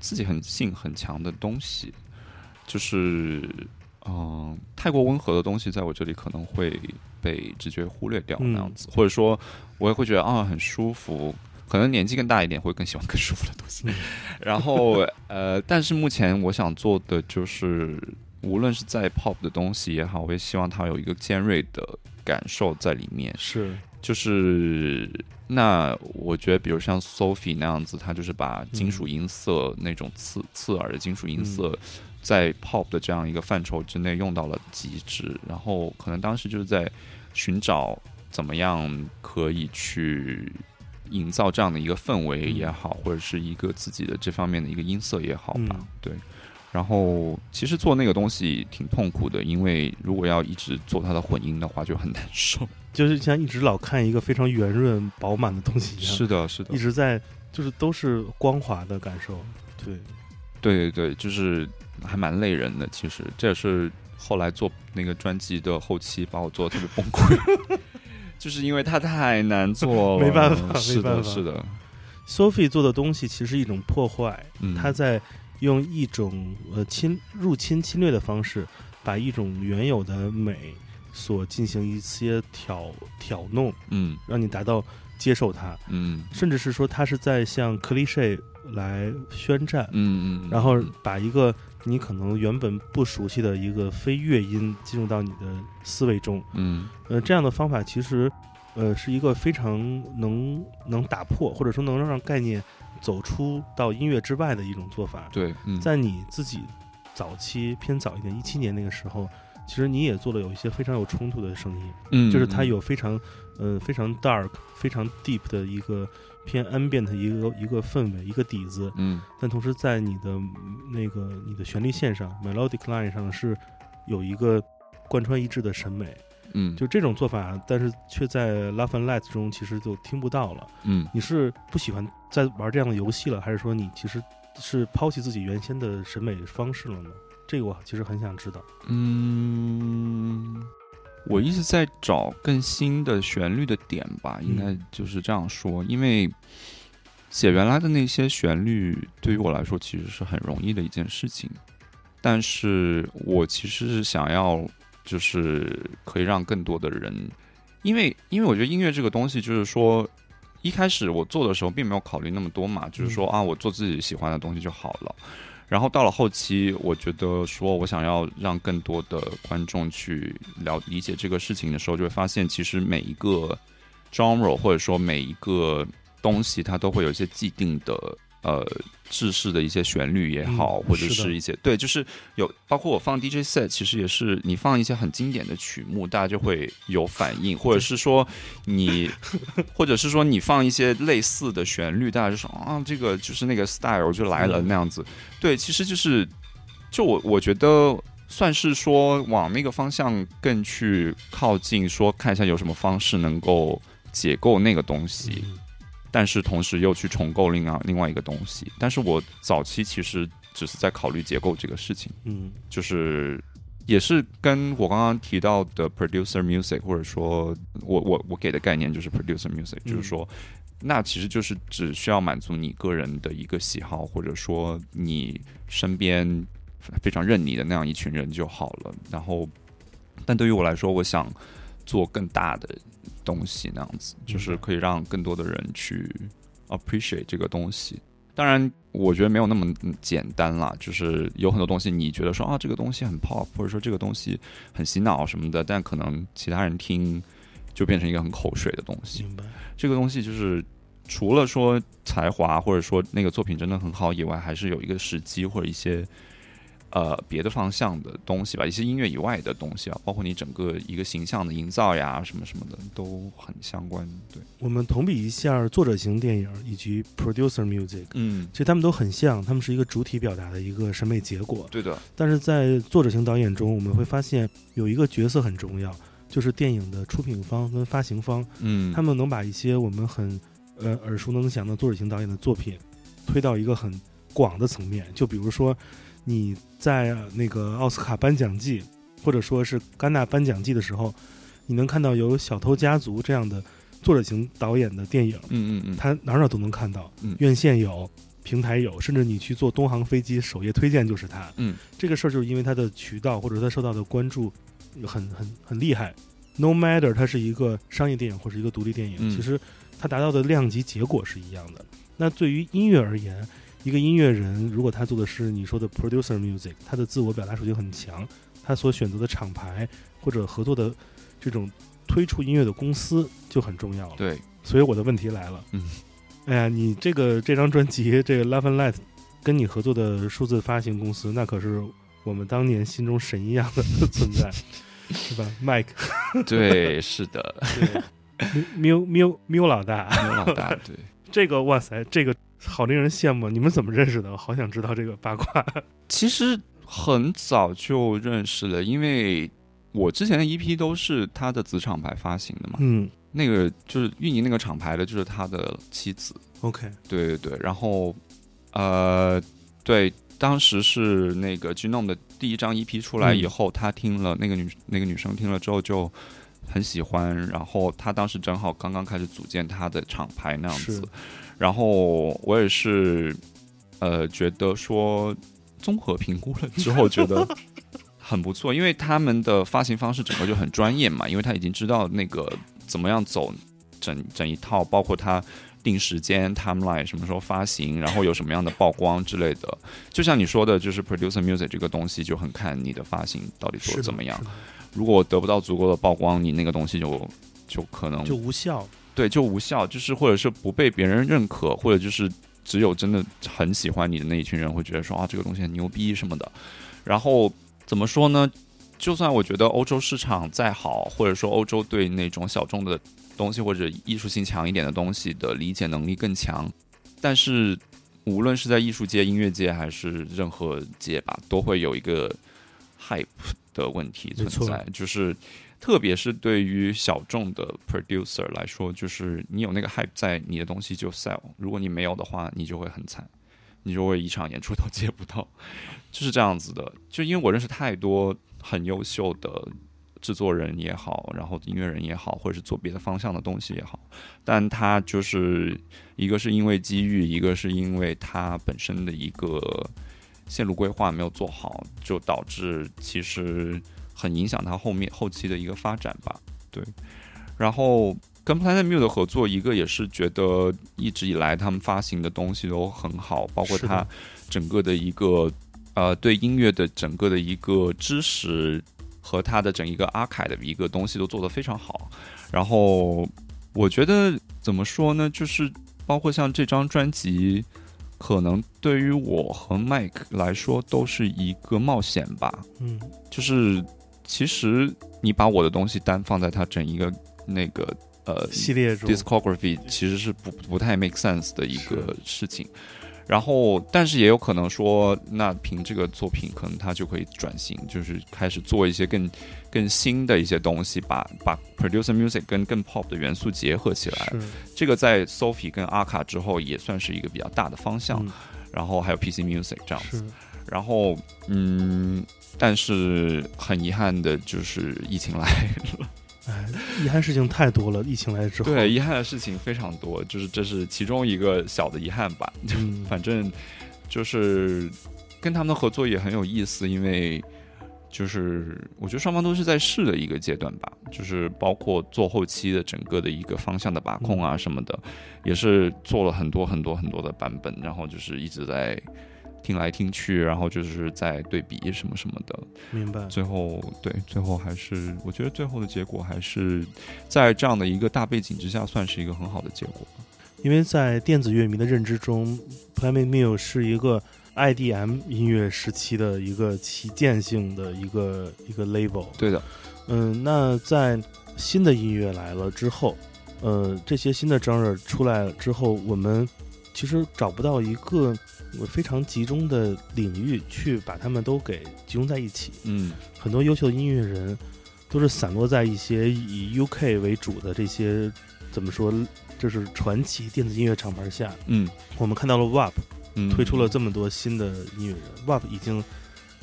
自己很性很强的东西，就是嗯、太过温和的东西，在我这里可能会被直觉忽略掉嗯那样子，或者说我也会觉得啊很舒服。可能年纪更大一点，会更喜欢更舒服的东西。嗯然后呃，但是目前我想做的就是，无论是在 pop 的东西也好，我也希望它有一个尖锐的感受在里面。是，就是那我觉得，比如像 Sophie 那样子，它就是把金属音色、那种刺刺耳的金属音色，在 pop 的这样一个范畴之内用到了极致。然后可能当时就是在寻找怎么样可以去营造这样的一个氛围也好，或者是一个自己的这方面的一个音色也好吧，嗯对。然后其实做那个东西挺痛苦的，因为如果要一直做它的混音的话，就很难受。就是像一直老看一个非常圆润饱满的东西一样，是的，是的一，直在就是都是光滑的感受，对，对对对，就是还蛮累人的。其实。这也是后来做那个专辑的后期把我做的特别崩溃，就是因为它太难做了，没办法是的，是的，Sophie 做的东西其实一种破坏，嗯，他在用一种呃侵入侵侵略的方式，把一种原有的美所进行一些挑挑弄，嗯。让你达到接受它，嗯。甚至是说他是在向 cliche 来宣战，嗯嗯，然后把一个你可能原本不熟悉的一个非乐音进入到你的思维中，嗯。呃，这样的方法其实，呃，是一个非常能能打破，或者说能让概念走出到音乐之外的一种做法。对，嗯。在你自己早期偏早一点，一七年那个时候，其实你也做了有一些非常有冲突的声音，嗯就是它有非常呃非常 dark、非常 deep 的一个偏 ambient 的一个一个氛围、一个底子，嗯但同时在你的嗯那个你的旋律线上 melodic line 上是有一个贯穿一致的审美。嗯就这种做法，但是却在 Love and Light 中其实就听不到了。嗯你是不喜欢在玩这样的游戏了，还是说你其实是抛弃自己原先的审美方式了呢？这个我其实很想知道。嗯，我一直在找更新的旋律的点吧，应该就是这样说。因为写原来的那些旋律，对于我来说其实是很容易的一件事情，但是我其实是想要，就是可以让更多的人，因为因为我觉得音乐这个东西，就是说。一开始我做的时候并没有考虑那么多嘛，就是说啊，我做自己喜欢的东西就好了。然后到了后期，我觉得说我想要让更多的观众去了理解这个事情的时候，就会发现其实每一个 genre 或者说每一个东西，它都会有一些既定的呃制式的一些旋律也好，嗯或者是一些对，就是有包括我放 DJ set，其实也是你放一些很经典的曲目，大家就会有反应，或者是说你，或者是说你放一些类似的旋律，大家就说啊，这个就是那个 style 就来了嗯那样子。对，其实就是就我我觉得算是说往那个方向更去靠近，说看一下有什么方式能够解构那个东西。嗯但是同时又去重构另外另外一个东西。但是我早期其实只是在考虑结构这个事情，嗯就是也是跟我刚刚提到的 producer music，或者说我我我给的概念就是 producer music，、嗯就是说。那其实就是只需要满足你个人的一个喜好，或者说你身边非常认你的那样一群人就好了。然后，但对于我来说，我想做更大的东西，那样子就是可以让更多的人去 appreciate 这个东西。当然，我觉得没有那么简单啦，就是有很多东西你觉得说啊，这个东西很 pop，或者说这个东西很洗脑什么的，但可能其他人听就变成一个很口水的东西。明白。这个东西就是除了说才华或者说那个作品真的很好以外，还是有一个时机或者一些呃别的方向的东西吧，一些音乐以外的东西啊，包括你整个一个形象的营造呀，什么什么的都很相关。对，我们同比一下作者型电影以及 producer music，嗯，其实他们都很像，他们是一个主体表达的一个审美结果。对的，但是在作者型导演中，我们会发现有一个角色很重要，就是电影的出品方跟发行方，嗯，他们能把一些我们很呃耳熟能详的作者型导演的作品推到一个很广的层面。就比如说你在呃那个奥斯卡颁奖季，或者说是戛纳颁奖季的时候，你能看到有《小偷家族》这样的作者型导演的电影，嗯嗯嗯，他哪儿哪儿都能看到，嗯院线有，平台有，甚至你去坐东航飞机，首页推荐就是它。嗯，这个事儿就是因为它的渠道或者它受到的关注很很很厉害。No matter 它是一个商业电影或是一个独立电影，嗯其实它达到的量级结果是一样的。那对于音乐而言，一个音乐人如果他做的是你说的 producer music，他的自我表达属性很强，他所选择的厂牌或者合作的这种推出音乐的公司就很重要了。对，所以我的问题来了，嗯，哎呀，你这个这张专辑这个 Love and Light 跟你合作的数字发行公司，那可是我们当年心中神一样的存在，是吧？Mike，对，是的，对，喵喵喵老大，牛老大，对。这个哇塞，这个好令人羡慕，你们怎么认识的？我好想知道这个八卦。其实很早就认识了，因为我之前的 EP 都是他的子厂牌发行的嘛，嗯那个就是运营那个厂牌的，就是他的妻子。，OK，对对对，然后呃，对，当时是那个 Genome 的第一张 EP 出来以后，他听了那个女那个女生听了之后就很喜欢，然后他当时正好刚刚开始组建他的厂牌那样子，然后我也是呃觉得说综合评估了之后觉得。很不错，因为他们的发行方式整个就很专业嘛，因为他已经知道那个怎么样走整整一套，包括他定时间 timeline 什么时候发行，然后有什么样的曝光之类的。就像你说的，就是 producer music 这个东西就很看你的发行到底做怎么样如果得不到足够的曝光，你那个东西就就可能就无效。对就无效，就是或者是不被别人认可，或者就是只有真的很喜欢你的那一群人会觉得说啊这个东西很牛逼什么的。然后怎么说呢？就算我觉得欧洲市场再好，或者说欧洲对那种小众的东西或者艺术性强一点的东西的理解能力更强，但是无论是在艺术界、音乐界还是任何界吧，都会有一个 hype 的问题存在，就是特别是对于小众的 producer 来说，就是你有那个 hype 在，你的东西就 sell；如果你没有的话，你就会很惨，你就会一场演出都接不到，就是这样子的。就因为我认识太多很优秀的制作人也好，然后音乐人也好，或者是做别的方向的东西也好，但他就是一个是因为机遇，一个是因为他本身的一个线路规划没有做好，就导致其实很影响他后面后期的一个发展吧。对，然后跟 Planet Mu 的合作，一个也是觉得一直以来他们发行的东西都很好，包括他整个的一个呃对音乐的整个的一个知识和他的整一个阿凯的一个东西都做得非常好。然后我觉得怎么说呢，就是包括像这张专辑，可能对于我和 Mike 来说都是一个冒险吧。嗯，就是其实你把我的东西单放在它整一个那个呃系列中 discography 其实是不不太 make sense 的一个事情。然后，但是也有可能说，那凭这个作品，可能他就可以转型，就是开始做一些更更新的一些东西，把把 producer music 跟更 pop 的元素结合起来。这个在 Sophie 跟阿卡之后，也算是一个比较大的方向。嗯然后还有 PC music 这样子。然后，嗯，但是很遗憾的就是疫情来了。哎，遗憾事情太多了。疫情来之后，对，遗憾的事情非常多，就是这是其中一个小的遗憾吧。嗯，反正就是跟他们的合作也很有意思，因为就是我觉得双方都是在试的一个阶段吧，就是包括做后期的整个的一个方向的把控啊什么的，也是做了很多很多很多的版本，然后就是一直在听来听去，然后就是在对比什么什么的，明白。最后对，最后还是我觉得最后的结果还是在这样的一个大背景之下，算是一个很好的结果。因为在电子乐迷的认知中，Planet Mill 是一个 IDM 音乐时期的一个旗舰性的一个一个 label。对的，嗯，那在新的音乐来了之后，呃，这些新的 genre 出来了之后，我们其实找不到一个非常集中的领域去把他们都给集中在一起。嗯，很多优秀的音乐人都是散落在一些以 UK 为主的这些怎么说，就是传奇电子音乐厂牌下。嗯。我们看到了 WAP 嗯，推出了这么多新的音乐人、w a p 已经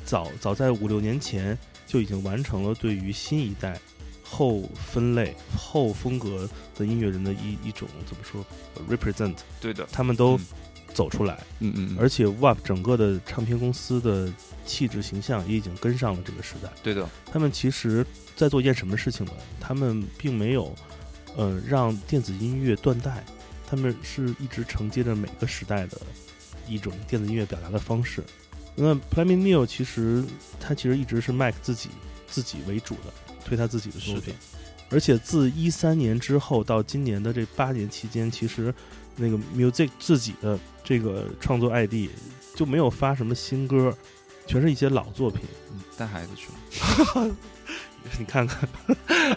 早早在五六年前就已经完成了对于新一代后分类、后风格的音乐人的一一种怎么说呃 represent，对的，他们都嗯走出来，嗯嗯，而且 WAP 整个的唱片公司的气质形象也已经跟上了这个时代。对的，他们其实在做一件什么事情呢？他们并没有，呃，让电子音乐断代，他们是一直承接着每个时代的一种电子音乐表达的方式。那 p l a m i n Neil 其实他其实一直是 Mac 自己自己为主的，推他自己的作品。而且自一三年之后到今年的这八年期间，其实那个 Music 自己的这个创作 ID 就没有发什么新歌，全是一些老作品。嗯带孩子去了。你看看，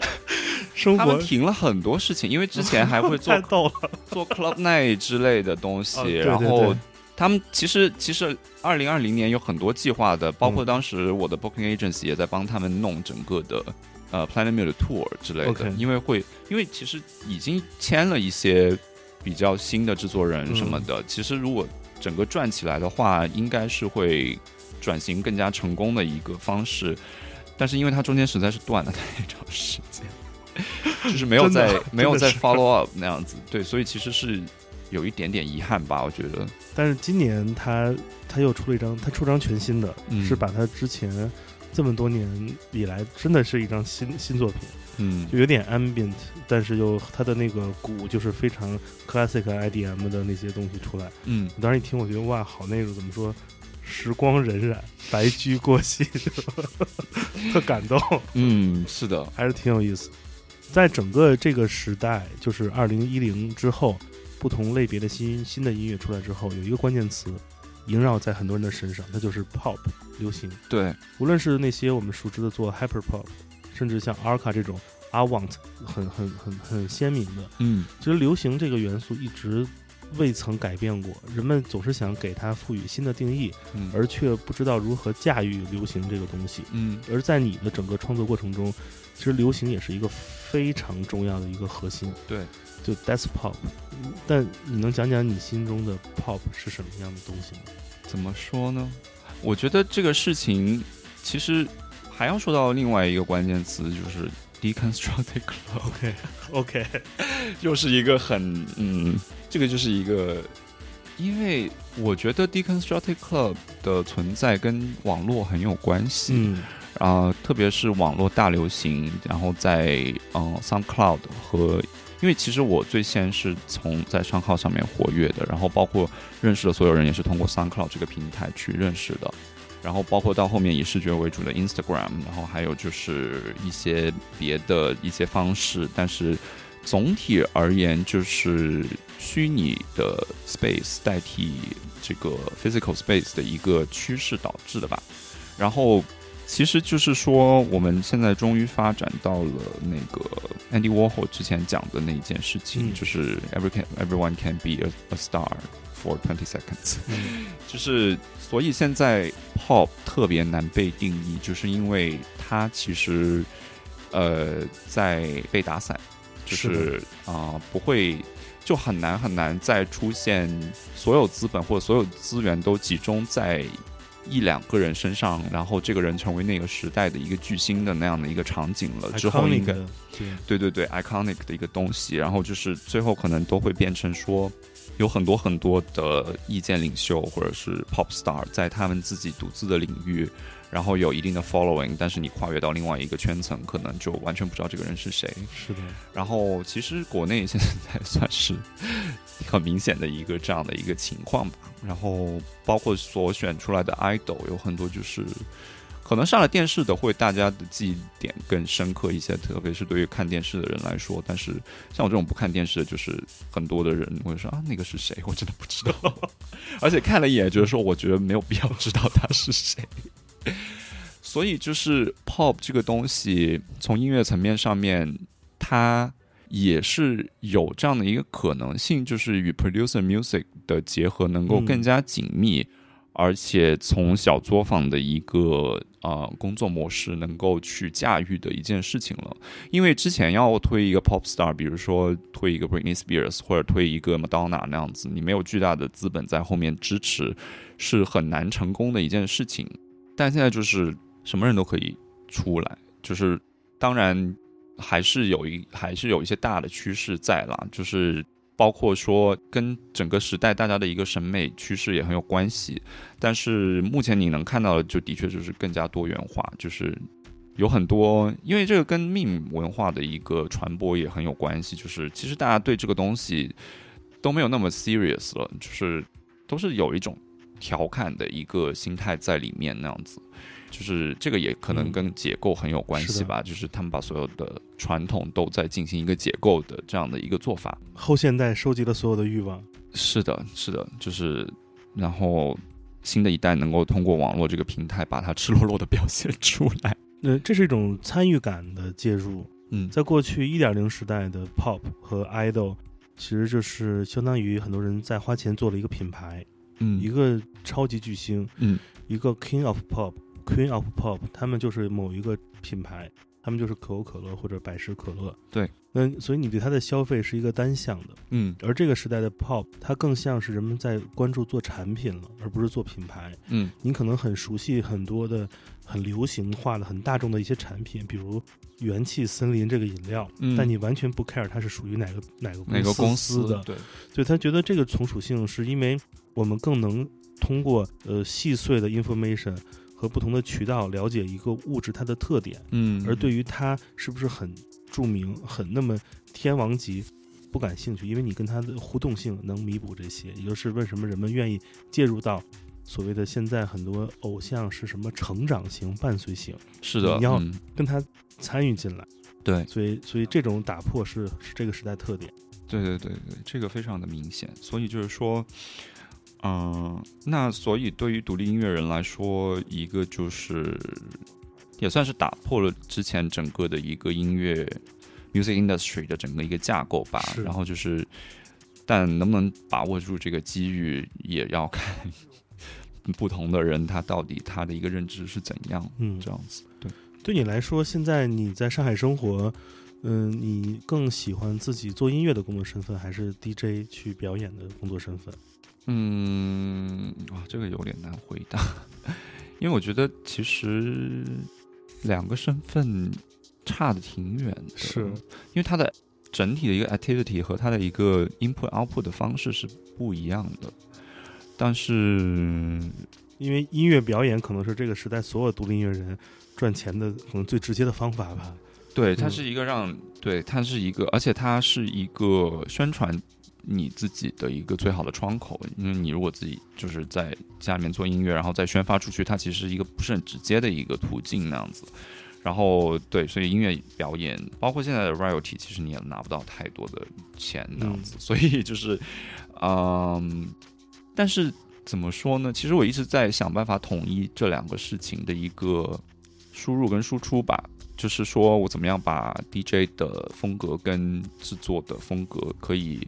生活停了很多事情，因为之前还会做 太逗了。做 club night 之类的东西，哦对对然后他们其实其实二零二零年有很多计划的，包括嗯当时我的 booking agency 也在帮他们弄整个的呃 Planet Mill 的 tour 之类的。因为会因为其实已经签了一些比较新的制作人什么嗯。的，其实如果整个转起来的话，应该是会转型更加成功的一个方式。但是因为它中间实在是断了太长时间，就是没有在没有在 follow up 那样子，对，所以其实是有一点点遗憾吧，我觉得。但是今年他他又出了一张，他出张全新的，嗯。是把他之前这么多年以来真的是一张新新作品，嗯就有点 ambient，但是又他的那个鼓就是非常 classic IDM 的那些东西出来。嗯，我当时一听，我觉得哇，好那个怎么说，时光荏苒，白驹过隙，特感动。嗯，是的，还是挺有意思。在整个这个时代，就是二零一零之后，不同类别的新新的音乐出来之后，有一个关键词萦绕在很多人的身上，那就是 pop 流行。对，无论是那些我们熟知的做 hyper pop，甚至像 Arca 这种 I want 很很很很鲜明的，嗯其实流行这个元素一直未曾改变过，人们总是想给它赋予新的定义，嗯，而却不知道如何驾驭流行这个东西。嗯而在你的整个创作过程中，其实流行也是一个非常重要的一个核心，对，就 That's Pop。但你能讲讲你心中的 Pop 是什么样的东西吗？怎么说呢？我觉得这个事情其实还要说到另外一个关键词，就是 deconstructed club，OK OK，又是一个很嗯，这个就是一个，因为我觉得 deconstructed club 的存在跟网络很有关系。嗯啊、特别是网络大流行，然后在嗯、呃 SoundCloud 和，因为其实我最先是从在商号上面活跃的，然后包括认识的所有人也是通过 SoundCloud 这个平台去认识的，然后包括到后面以视觉为主的 Instagram，然后还有就是一些别的一些方式，但是总体而言就是虚拟的 space 代替这个 physical space 的一个趋势导致的吧，然后。其实就是说，我们现在终于发展到了那个 Andy Warhol 之前讲的那一件事情，嗯。就是 every can everyone can be a, a star for twenty seconds。嗯。就是所以现在 pop 特别难被定义，就是因为它其实呃在被打散，就是是啊、不会就很难很难再出现所有资本或者所有资源都集中在一两个人身上，然后这个人成为那个时代的一个巨星的那样的一个场景了。之后应 Iconic 该的对对对对，iconic 的一个东西，然后就是最后可能都会变成说，有很多很多的意见领袖或者是 pop star 在他们自己独自的领域，然后有一定的 following，但是你跨越到另外一个圈层，可能就完全不知道这个人是谁。是的，然后其实国内现在算是很明显的一个这样的一个情况吧。然后包括所选出来的 idol 有很多就是。可能上了电视的会大家的记忆点更深刻一些，特别是对于看电视的人来说。但是像我这种不看电视的，就是很多的人会说啊，那个是谁？我真的不知道。而且看了一眼，觉得说我觉得没有必要知道他是谁。所以就是 pop 这个东西，从音乐层面上面，它也是有这样的一个可能性，就是与 producer music 的结合能够嗯更加紧密，而且从小作坊的一个呃工作模式能够去驾驭的一件事情了。因为之前要推一个 pop star，比如说推一个 Britney Spears 或者推一个 Madonna 那样子，你没有巨大的资本在后面支持，是很难成功的一件事情。但现在就是什么人都可以出来，就是当然还是有一还是有一些大的趋势在啦，就是包括说跟整个时代大家的一个审美趋势也很有关系。但是目前你能看到的，就的确就是更加多元化，就是有很多，因为这个跟命文化的一个传播也很有关系。就是其实大家对这个东西都没有那么 serious 了，就是都是有一种调侃的一个心态在里面那样子。就是这个也可能跟解构很有关系吧，就是他们把所有的传统都在进行一个解构的这样的一个做法。后现代收集了所有的欲望，是的，是的，就是然后新的一代能够通过网络这个平台把它赤裸裸的表现出来。那，这是一种参与感的介入。嗯，在过去一点零时代的 pop 和 idol，其实就是相当于很多人在花钱做了一个品牌，嗯。一个超级巨星，嗯。一个 king of pop。Queen of Pop，他们就是某一个品牌，他们就是可口可乐或者百事可乐。对，那所以你对它的消费是一个单向的，嗯。而这个时代的 Pop，它更像是人们在关注做产品了，而不是做品牌。嗯。你可能很熟悉很多的很流行化的、很大众的一些产品，比如元气森林这个饮料，嗯。但你完全不 care 它是属于哪个哪个哪个公司的，对，所以他觉得这个从属性是因为我们更能通过呃细碎的 information 和不同的渠道了解一个物质它的特点，嗯而对于它是不是很著名、很那么天王级不感兴趣，因为你跟它的互动性能弥补这些，也就是为什么人们愿意介入到。所谓的现在很多偶像是什么成长型、伴随型，是的，你要嗯跟他参与进来，对所以所以这种打破是是这个时代特点。对对对对，这个非常的明显。所以就是说，嗯、那所以对于独立音乐人来说，一个就是也算是打破了之前整个的一个音乐 music industry 的整个一个架构吧。然后就是，但能不能把握住这个机遇，也要看不同的人他到底他的一个认知是怎样。嗯，这样子，对，对你来说，现在你在上海生活，嗯，你更喜欢自己做音乐的工作身份，还是 DJ 去表演的工作身份？嗯，哇，这个有点难回答，因为我觉得其实两个身份差的挺远的，是。因为它的整体的一个 activity 和它的一个 input output 的方式是不一样的，但是因为音乐表演可能是这个时代所有独立音乐人赚钱的可能最直接的方法吧。对，它嗯。是一个让，对，它是一个，而且它是一个宣传你自己的一个最好的窗口。因为你如果自己就是在家里面做音乐，然后再宣发出去，它其实是一个不是很直接的一个途径那样子。然后对，所以音乐表演，包括现在的 royalty，其实你也拿不到太多的钱那样子。所以就是，嗯，但是怎么说呢？其实我一直在想办法统一这两个事情的一个输入跟输出吧。就是说我怎么样把 DJ 的风格跟制作的风格可以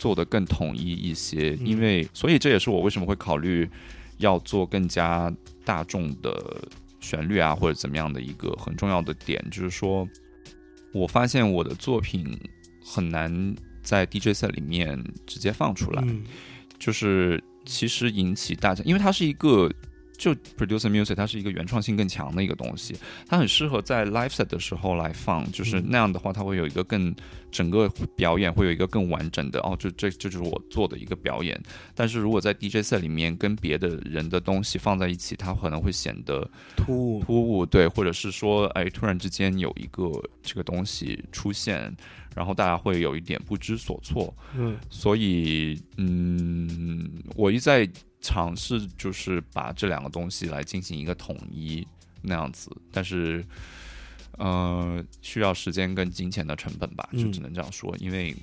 做得更统一一些，嗯。因为所以这也是我为什么会考虑要做更加大众的旋律啊，或者怎么样的一个很重要的点，就是说我发现我的作品很难在 DJ set 里面直接放出来，嗯。就是其实引起大家，因为它是一个就 producer music，它是一个原创性更强的一个东西，它很适合在 live set 的时候来放，就是嗯那样的话，它会有一个更整个表演会有一个更完整的哦，这这这就是我做的一个表演。但是如果在 DJ set 里面跟别的人的东西放在一起，它可能会显得突兀，突兀，对，或者是说，哎，突然之间有一个这个东西出现，然后大家会有一点不知所措。嗯。所以，嗯，我一直在尝试，就是把这两个东西来进行一个统一那样子，但是，呃，需要时间跟金钱的成本吧，就嗯只能这样说，因为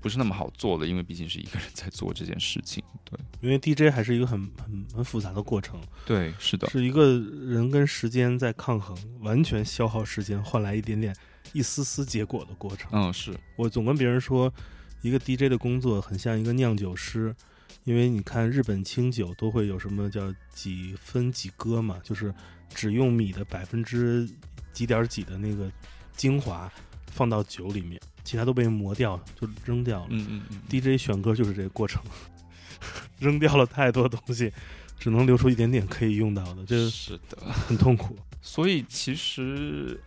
不是那么好做的，因为毕竟是一个人在做这件事情。对，因为 DJ 还是一个很很很复杂的过程，对，是的，是一个人跟时间在抗衡，完全消耗时间换来一点点一丝丝结果的过程。嗯，是，我总跟别人说，一个 DJ 的工作很像一个酿酒师，因为你看日本清酒都会有什么叫几分几割嘛，就是只用米的百分之几点几的那个精华放到酒里面，其他都被磨掉就扔掉了。嗯嗯嗯，DJ 选歌就是这个过程，扔掉了太多东西，只能留出一点点可以用到的，这是的。很痛苦。所以其实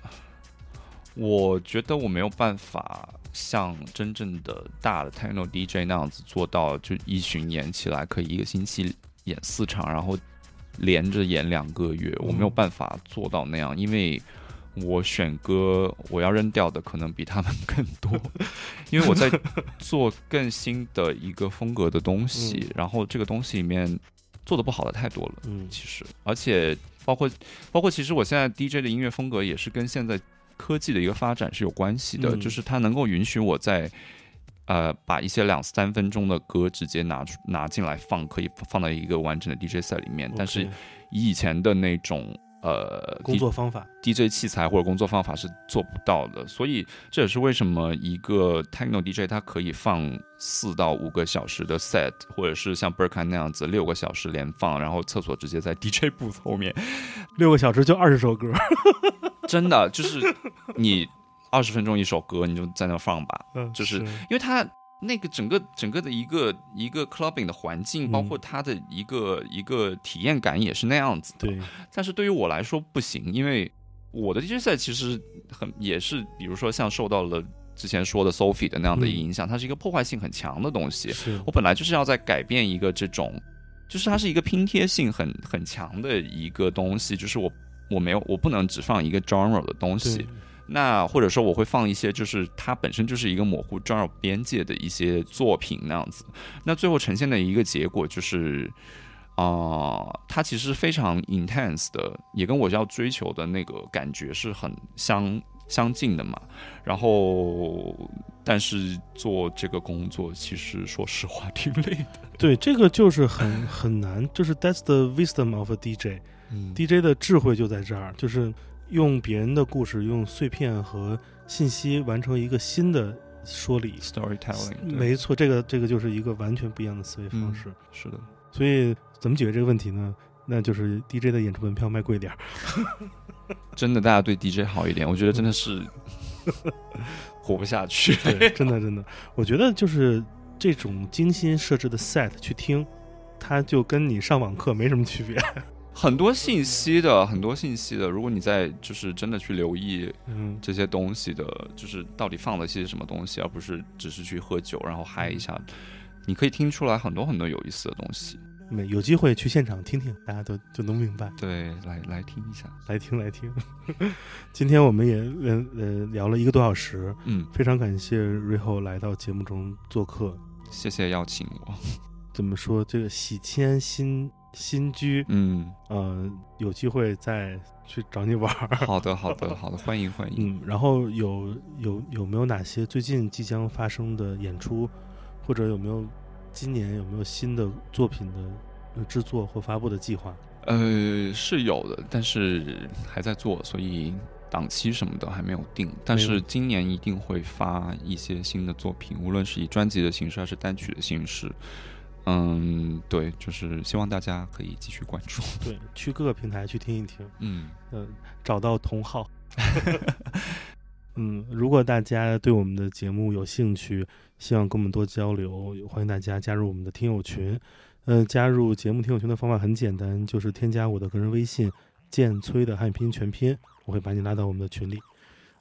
我觉得我没有办法像真正的大的 techno DJ 那样子做到，就一巡演起来可以一个星期演四场，然后连着演两个月，我没有办法做到那样，因为我选歌我要扔掉的可能比他们更多，因为我在做更新的一个风格的东西，然后这个东西里面做的不好的太多了。嗯。其实，而且包括包括，其实我现在 DJ 的音乐风格也是跟现在科技的一个发展是有关系的，嗯就是它能够允许我在呃把一些两三分钟的歌直接拿出拿进来放，可以放到一个完整的 DJ set 里面，但是以以前的那种。呃，工作方法，DJ 器材或者工作方法是做不到的，所以这也是为什么一个 techno DJ 它可以放四到五个小时的 set，或者是像 Berkan 那样子六个小时连放，然后厕所直接在 DJ booth 后面，六个小时就二十首歌，真的就是你二十分钟一首歌，你就在那放吧，嗯就是。因为它那个整个整个的一个一个 clubbing 的环境，嗯包括它的一个一个体验感也是那样子的。对，但是对于我来说不行，因为我的 DJ 赛其实很也是，比如说像受到了之前说的 Sophie 的那样的影响，它是一个破坏性很强的东西。我本来就是要在改变一个这种，就是它是一个拼贴性很很强的一个东西，就是我我没有我不能只放一个 genre 的东西对，，那或者说我会放一些就是它本身就是一个模糊 genre 边界的一些作品那样子，那最后呈现的一个结果就是。啊、它其实非常 intense 的，也跟我要追求的那个感觉是很相相近的嘛。然后，但是做这个工作，其实说实话挺累的。对，这个就是很很难，就是 that's the wisdom of a DJ。嗯 DJ 的智慧就在这儿，就是用别人的故事，用碎片和信息完成一个新的说理。storytelling，没错，这个这个就是一个完全不一样的思维方式。是的，所以怎么解决这个问题呢？那就是 DJ 的演出门票卖贵点儿。真的，大家对 DJ 好一点，我觉得真的是活不下去。对，真的真的，我觉得就是这种精心设置的 set 去听，它就跟你上网课没什么区别。很多信息的，很多信息的。如果你在就是真的去留意嗯，这些东西的，就是到底放了些什么东西，而不是只是去喝酒然后嗨一下，你可以听出来很多很多有意思的东西。没有机会去现场听听，大家都就能明白。对，来来听一下。来听来听。今天我们也呃呃聊了一个多小时，嗯，非常感谢瑞后来到节目中做客。谢谢邀请我。怎么说？这个喜迁新新居，嗯，呃，有机会再去找你玩儿。好的，好的，好的，欢迎欢迎。嗯，然后有有有没有哪些最近即将发生的演出，或者有没有今年有没有新的作品的呃制作或发布的计划？呃，是有的，但是还在做，所以档期什么的还没有定。但是今年一定会发一些新的作品，无论是以专辑的形式还是单曲的形式。嗯，对，就是希望大家可以继续关注。对，去各个平台去听一听。嗯，嗯，找到同好。嗯，如果大家对我们的节目有兴趣，希望跟我们多交流，欢迎大家加入我们的听友群。呃，加入节目听友群的方法很简单，就是添加我的个人微信“建崔”的汉语拼音全拼，我会把你拉到我们的群里。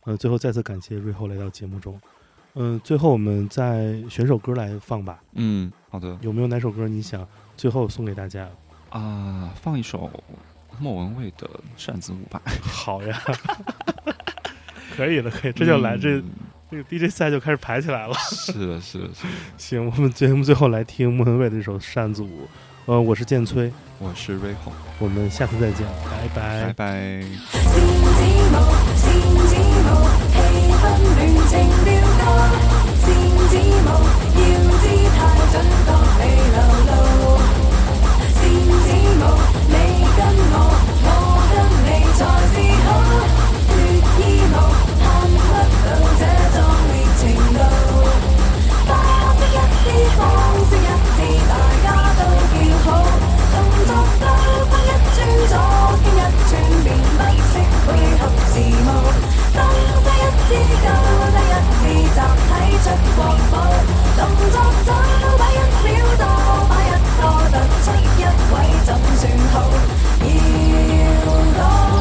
呃，最后再次感谢瑞后来到节目中。嗯、最后我们再选首歌来放吧。嗯，好的有没有哪首歌你想最后送给大家？啊，放一首莫文蔚的《扇子舞吧》。好呀，可以了，可以，这就来、这嗯这个 DJ 赛就开始排起来了。是的，是的，是的。行，我们节目最后来听莫文蔚的这首《扇子舞》。呃，我是剑崔，我是瑞红，我们下次再见，拜拜拜拜。温暖情调歌线指模要知太准确未流露线指模你跟我我跟你才是好脱衣舞看不到这壮烈程度花开一次放声一次大家都叫好动作都分一寸早见一寸便不识配合时务东之够得一次集体出国宝。动作早摆一秒多摆一个突出一位怎算好？要到